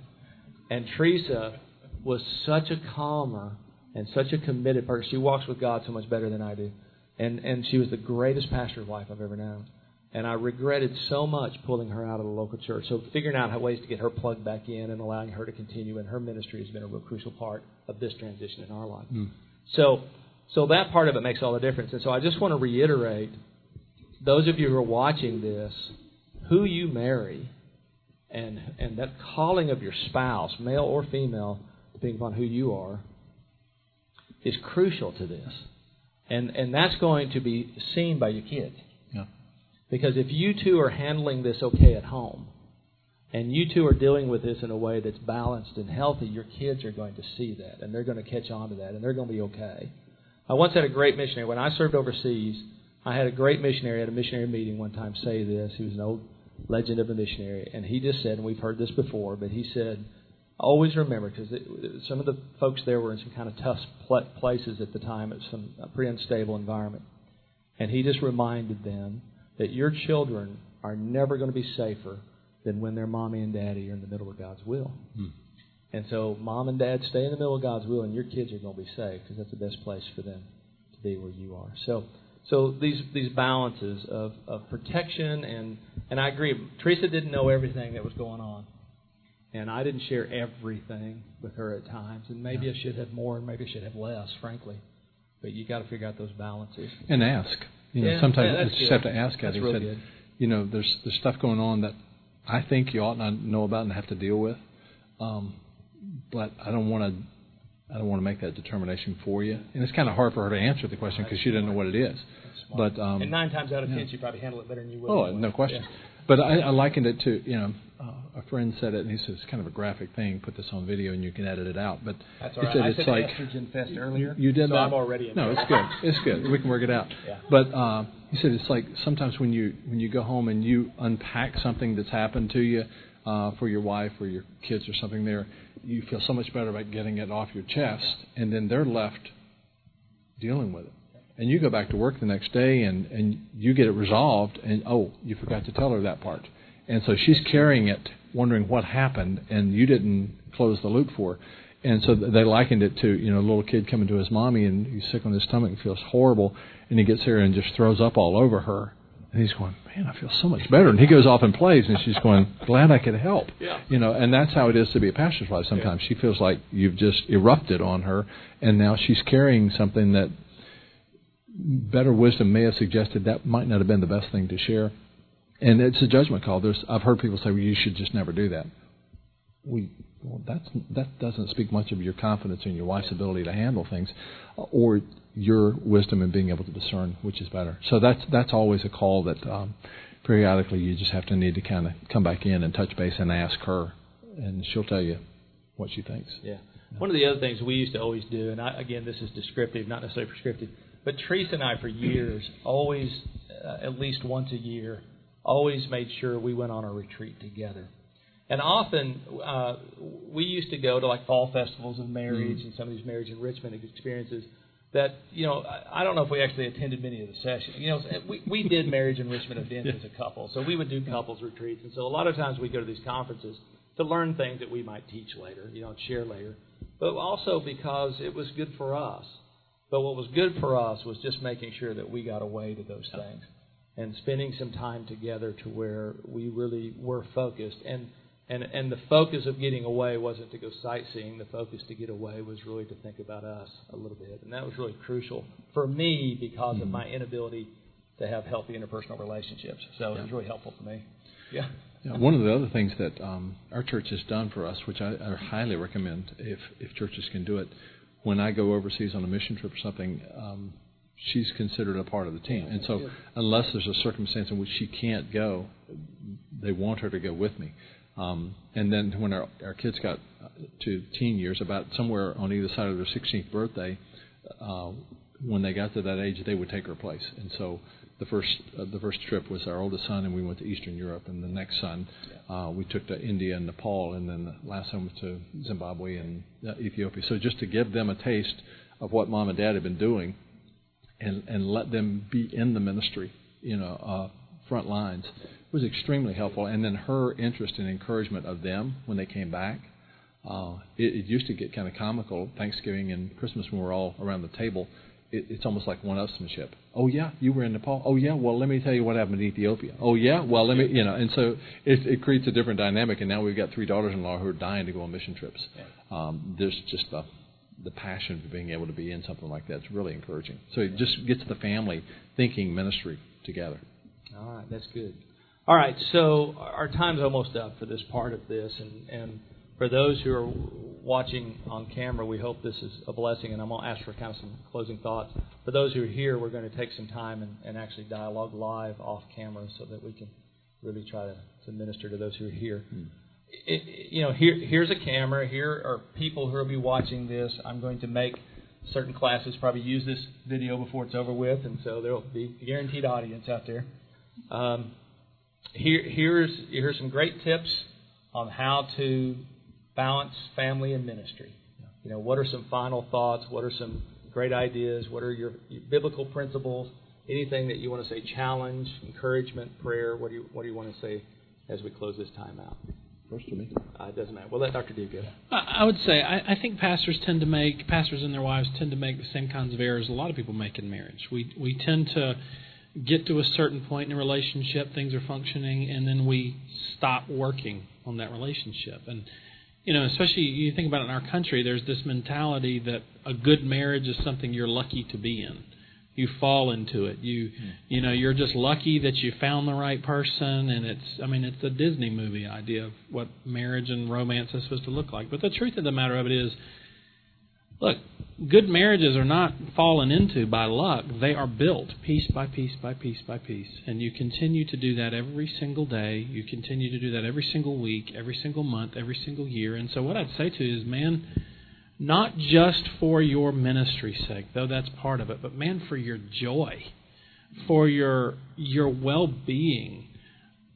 And Teresa was such a calmer and such a committed person. She walks with God so much better than I do. And and she was the greatest pastor's wife I've ever known. And I regretted so much pulling her out of the local church. So figuring out how ways to get her plugged back in and allowing her to continue in her ministry has been a real crucial part of this transition in our life. Mm. So so that part of it makes all the difference. And so I just want to reiterate those of you who are watching this, who you marry and and that calling of your spouse, male or female, depending upon who you are, is crucial to this. And and that's going to be seen by your kids. Yeah. Because if you two are handling this okay at home, and you two are dealing with this in a way that's balanced and healthy, your kids are going to see that, and they're going to catch on to that, and they're going to be okay. I once had a great missionary. When I served overseas, I had a great missionary at a missionary meeting one time say this. He was an old legend of a missionary, and he just said, and we've heard this before, but he said, always remember, because some of the folks there were in some kind of tough pl- places at the time, it's some a pretty unstable environment, and he just reminded them that your children are never going to be safer than when their mommy and daddy are in the middle of God's will. Hmm. And so, mom and dad stay in the middle of God's will, and your kids are going to be safe because that's the best place for them to be where you are. So, so these these balances of, of protection and and I agree. Teresa didn't know everything that was going on, and I didn't share everything with her at times. And maybe I should have more, and maybe I should have less, frankly. But you got to figure out those balances. And ask. You know, Yeah, sometimes yeah, you just good. have to ask. That's He real said, good. you know, there's there's stuff going on that I think you ought not know about and have to deal with. Um, but I don't want to. I don't want to make that determination for you, and it's kind of hard for her to answer the question because she doesn't know what it is. But um, and nine times out of ten, yeah. she probably handle it better than you would. Oh, no question. Yeah. But I, I likened it to, you know, a friend said it, and he says it's kind of a graphic thing. Put this on video, and you can edit it out. But That's he all right. said I it's said like estrogen fest earlier. you did so that. I'm already in no, it's good. It's good. We can work it out. Yeah. But uh, he said it's like sometimes when you when you go home and you unpack something that's happened to you uh, for your wife or your kids or something there, you feel so much better about getting it off your chest, and then they're left dealing with it. And you go back to work the next day and, and you get it resolved, and oh, you forgot to tell her that part. And so she's carrying it, wondering what happened, and you didn't close the loop for. And so they likened it to, you know, a little kid coming to his mommy and he's sick on his stomach and feels horrible, and he gets here and just throws up all over her. And he's going, man, I feel so much better. And he goes off and plays, and she's going, glad I could help. Yeah. You know, and that's how it is to be a pastor's wife. Sometimes she feels like you've just erupted on her, and now she's carrying something that better wisdom may have suggested that might not have been the best thing to share. And it's a judgment call. There's, I've heard people say, well, you should just never do that. We, well, that's, that doesn't speak much of your confidence in your wife's ability to handle things, or your wisdom in being able to discern which is better. So that's that's always a call that um, periodically you just have to need to kind of come back in and touch base and ask her, and she'll tell you what she thinks. Yeah. One of the other things we used to always do, and I, again, this is descriptive, not necessarily prescriptive, but Teresa and I, for years, always, uh, at least once a year, always made sure we went on a retreat together. And often, uh, we used to go to like fall festivals of marriage and some of these marriage enrichment experiences. that you know I don't know if we actually attended many of the sessions. You know, we we did marriage enrichment events as a couple, so we would do couples retreats, and so a lot of times we go to these conferences to learn things that we might teach later, you know, and share later, but also because it was good for us. But what was good for us was just making sure that we got away to those things and spending some time together to where we really were focused and and and the focus of getting away wasn't to go sightseeing. The focus to get away was really to think about us a little bit, and that was really crucial for me because mm-hmm. of my inability to have healthy interpersonal relationships. So yeah. it was really helpful for me. Yeah. yeah. One of the other things that um, our church has done for us, which I, I highly recommend if if churches can do it, when I go overseas on a mission trip or something, um, she's considered a part of the team. And so, unless there's a circumstance in which she can't go, they want her to go with me. Um, and then when our, our kids got to teen years, about somewhere on either side of their 16th birthday, uh, when they got to that age, they would take her place. And so the first uh, the first trip was our oldest son, and we went to Eastern Europe. And the next son, uh, we took to India and Nepal, and then the last son was to Zimbabwe and uh, Ethiopia. So just to give them a taste of what mom and dad had been doing, and and let them be in the ministry, you know, uh, front lines was extremely helpful. And then her interest and encouragement of them when they came back. Uh, it, it used to get kind of comical Thanksgiving and Christmas when we're all around the table. It, it's almost like one-upsmanship. Oh yeah, you were in Nepal. Oh yeah, well let me tell you what happened in Ethiopia. Oh yeah, well let me, you know. And so it, it creates a different dynamic. And now we've got three daughters-in-law who are dying to go on mission trips. Um, there's just the the passion for being able to be in something like that is really encouraging. So it just gets the family thinking ministry together. All right, that's good. All right, so our time's almost up for this part of this, and, and for those who are watching on camera, we hope this is a blessing, and I'm going to ask for kind of some closing thoughts. For those who are here, we're going to take some time and, and actually dialogue live off camera so that we can really try to, to minister to those who are here. Hmm. You know, here, here's a camera. Here are people who will be watching this. I'm going to make certain classes probably use this video before it's over with, and so there will be a guaranteed audience out there. Um, here, here's, here's some great tips on how to balance family and ministry. You know, what are some final thoughts? What are some great ideas? What are your, your biblical principles? Anything that you want to say? Challenge, encouragement, prayer. What do you What do you want to say as we close this time out? First to me. Uh, it doesn't matter. We'll let Dr. D go. I would say I, I think pastors tend to make pastors and their wives tend to make the same kinds of errors a lot of people make in marriage. We we tend to get to a certain point in a relationship, things are functioning, and then we stop working on that relationship. And you know, especially you think about it in our country, there's this mentality that a good marriage is something you're lucky to be in. You fall into it. You hmm. you know, you're just lucky that you found the right person and it's I mean, it's a Disney movie idea of what marriage and romance is supposed to look like. But the truth of the matter of it is Look, good marriages are not fallen into by luck. They are built piece by piece by piece by piece. And you continue to do that every single day. You continue to do that every single week, every single month, every single year. And so, what I'd say to you is, man, not just for your ministry's sake, though that's part of it, but man, for your joy, for your your well being.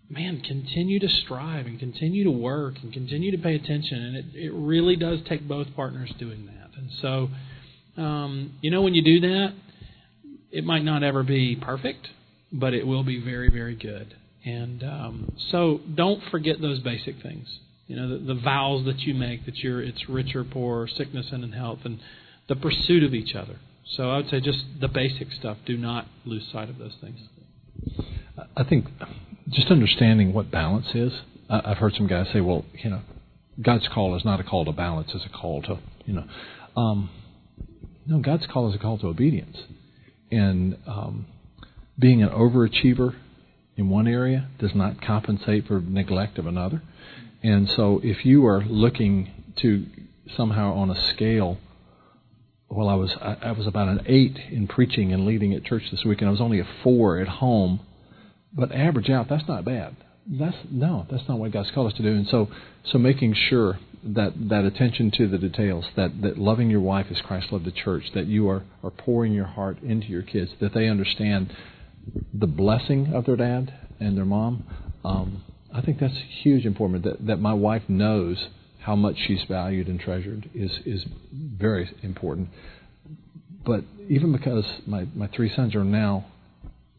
Man, continue to strive and continue to work and continue to pay attention. And it, it really does take both partners doing that. And so, um, you know, when you do that, it might not ever be perfect, but it will be very, very good. And um, so, don't forget those basic things. You know, the, the vows that you make that you're it's rich or poor, sickness and in health, and the pursuit of each other. So I would say just the basic stuff. Do not lose sight of those things. I think just understanding what balance is. I've heard some guys say, "Well, you know, God's call is not a call to balance; it's a call to, you know, um, no, God's call is a call to obedience. And um, being an overachiever in one area does not compensate for neglect of another. And so if you are looking to somehow on a scale, well, I was I, I was about an eight in preaching and leading at church this week, and I was only a four at home. But average out, that's not bad. That's no, that's not what God's called us to do. And so, so making sure that that attention to the details, that that loving your wife as Christ loved the church, that you are are pouring your heart into your kids, that they understand the blessing of their dad and their mom. Um, I think that's huge important. That that my wife knows how much she's valued and treasured is is very important. but even because my my three sons are now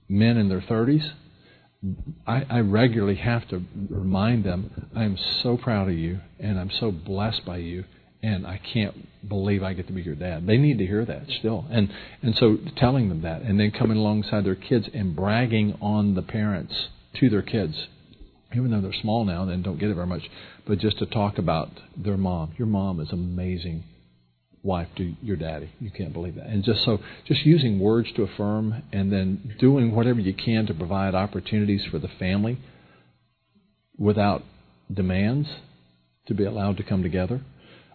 men in their 30s, I, I regularly have to remind them, I am so proud of you, and I'm so blessed by you, and I can't believe I get to be your dad. They need to hear that still, and and so telling them that, and then coming alongside their kids and bragging on the parents to their kids, even though they're small now and don't get it very much, but just to talk about their mom. Your mom is amazing wife to your daddy. You can't believe that. And just so, just using words to affirm and then doing whatever you can to provide opportunities for the family without demands to be allowed to come together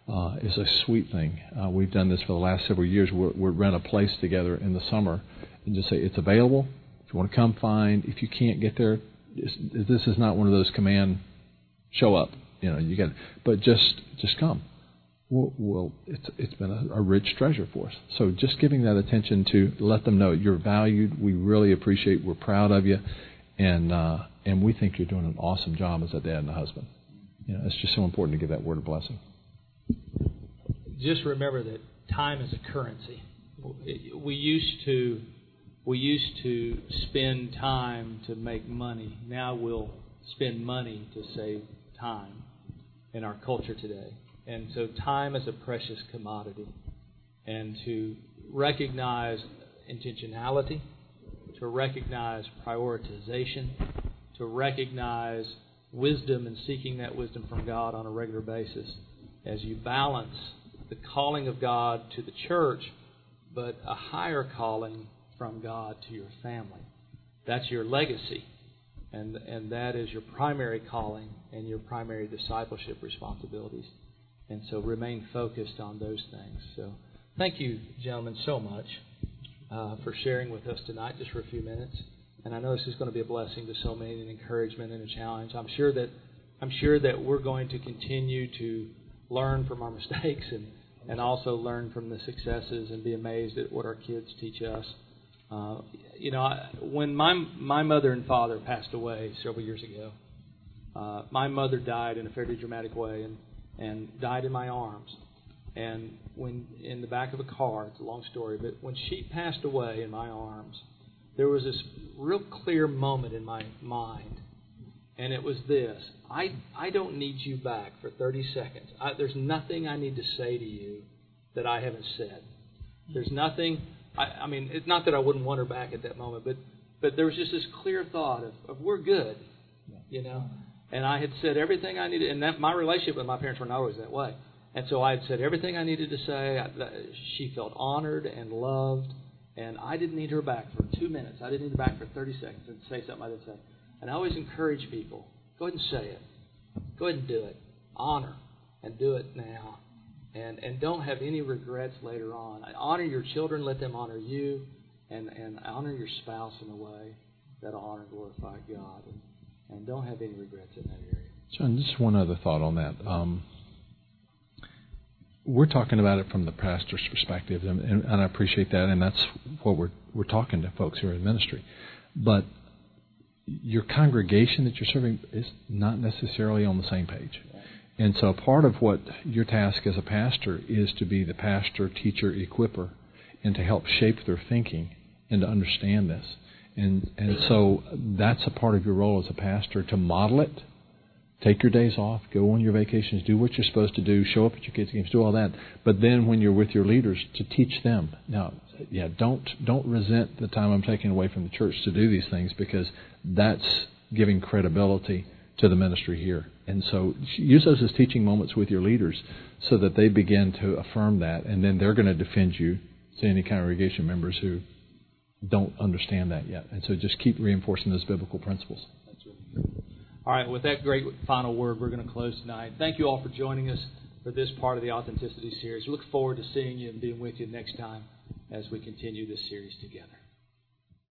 uh, is a sweet thing. Uh, we've done this for the last several years. we rent a place together in the summer and just say it's available. If you want to come, fine. If you can't get there, this is not one of those command show up. You know, you get, but just just come well, well it's it's been a, a, rich treasure for us. So just giving that attention to let them know you're valued. We really appreciate. We're proud of you, and uh, and we think you're doing an awesome job as a dad and a husband. You know, it's just so important to give that word of blessing. Just remember that time is a currency. We used to we used to spend time to make money. Now we'll spend money to save time in our culture today. And so time is a precious commodity. And to recognize intentionality, to recognize prioritization, to recognize wisdom and seeking that wisdom from God on a regular basis as you balance the calling of God to the church, but a higher calling from God to your family. That's your legacy. And, and that is your primary calling and your primary discipleship responsibilities. And so remain focused on those things. So thank you, gentlemen, so much uh, for sharing with us tonight just for a few minutes. And I know this is going to be a blessing to so many, an encouragement and a challenge. I'm sure that I'm sure that we're going to continue to learn from our mistakes and, and also learn from the successes and be amazed at what our kids teach us. Uh, you know, I, when my my mother and father passed away several years ago, uh, my mother died in a fairly dramatic way, and and died in my arms. And when in the back of a car, it's a long story, but when she passed away in my arms, there was this real clear moment in my mind. And it was this I, I don't need you back for 30 seconds. I, there's nothing I need to say to you that I haven't said. There's nothing, I, I mean, it's not that I wouldn't want her back at that moment, but, but there was just this clear thought of, of we're good, you know and I had said everything I needed. And that my relationship with my parents were not always that way. And so I had said everything I needed to say. I, she felt honored and loved, and I didn't need her back for two minutes. I didn't need her back for 30 seconds and say something I didn't say. And I always encourage people: go ahead and say it. Go ahead and do it. Honor and do it now. And and don't have any regrets later on. Honor your children. Let them honor you, and and honor your spouse in a way that'll honor and glorify God. And, and don't have any regrets in that area. John, just one other thought on that. Um, we're talking about it from the pastor's perspective, and, and, and, I appreciate that, and that's what we're we're talking to folks here in ministry. But your congregation that you're serving is not necessarily on the same page. And so part of what your task as a pastor is to be the pastor, teacher, equiper, and to help shape their thinking and to understand this. And and so that's a part of your role as a pastor to model it. Take your days off, go on your vacations, do what you're supposed to do, show up at your kids' games, do all that. But then when you're with your leaders, to teach them. Now, yeah, don't don't resent the time I'm taking away from the church to do these things because that's giving credibility to the ministry here. And so use those as teaching moments with your leaders so that they begin to affirm that, and then they're going to defend you to any congregation members who don't understand that yet. And so just keep reinforcing those biblical principles. All right, with that great final word, we're going to close tonight. Thank you all for joining us for this part of the Authenticity series. We look forward to seeing you and being with you next time as we continue this series together.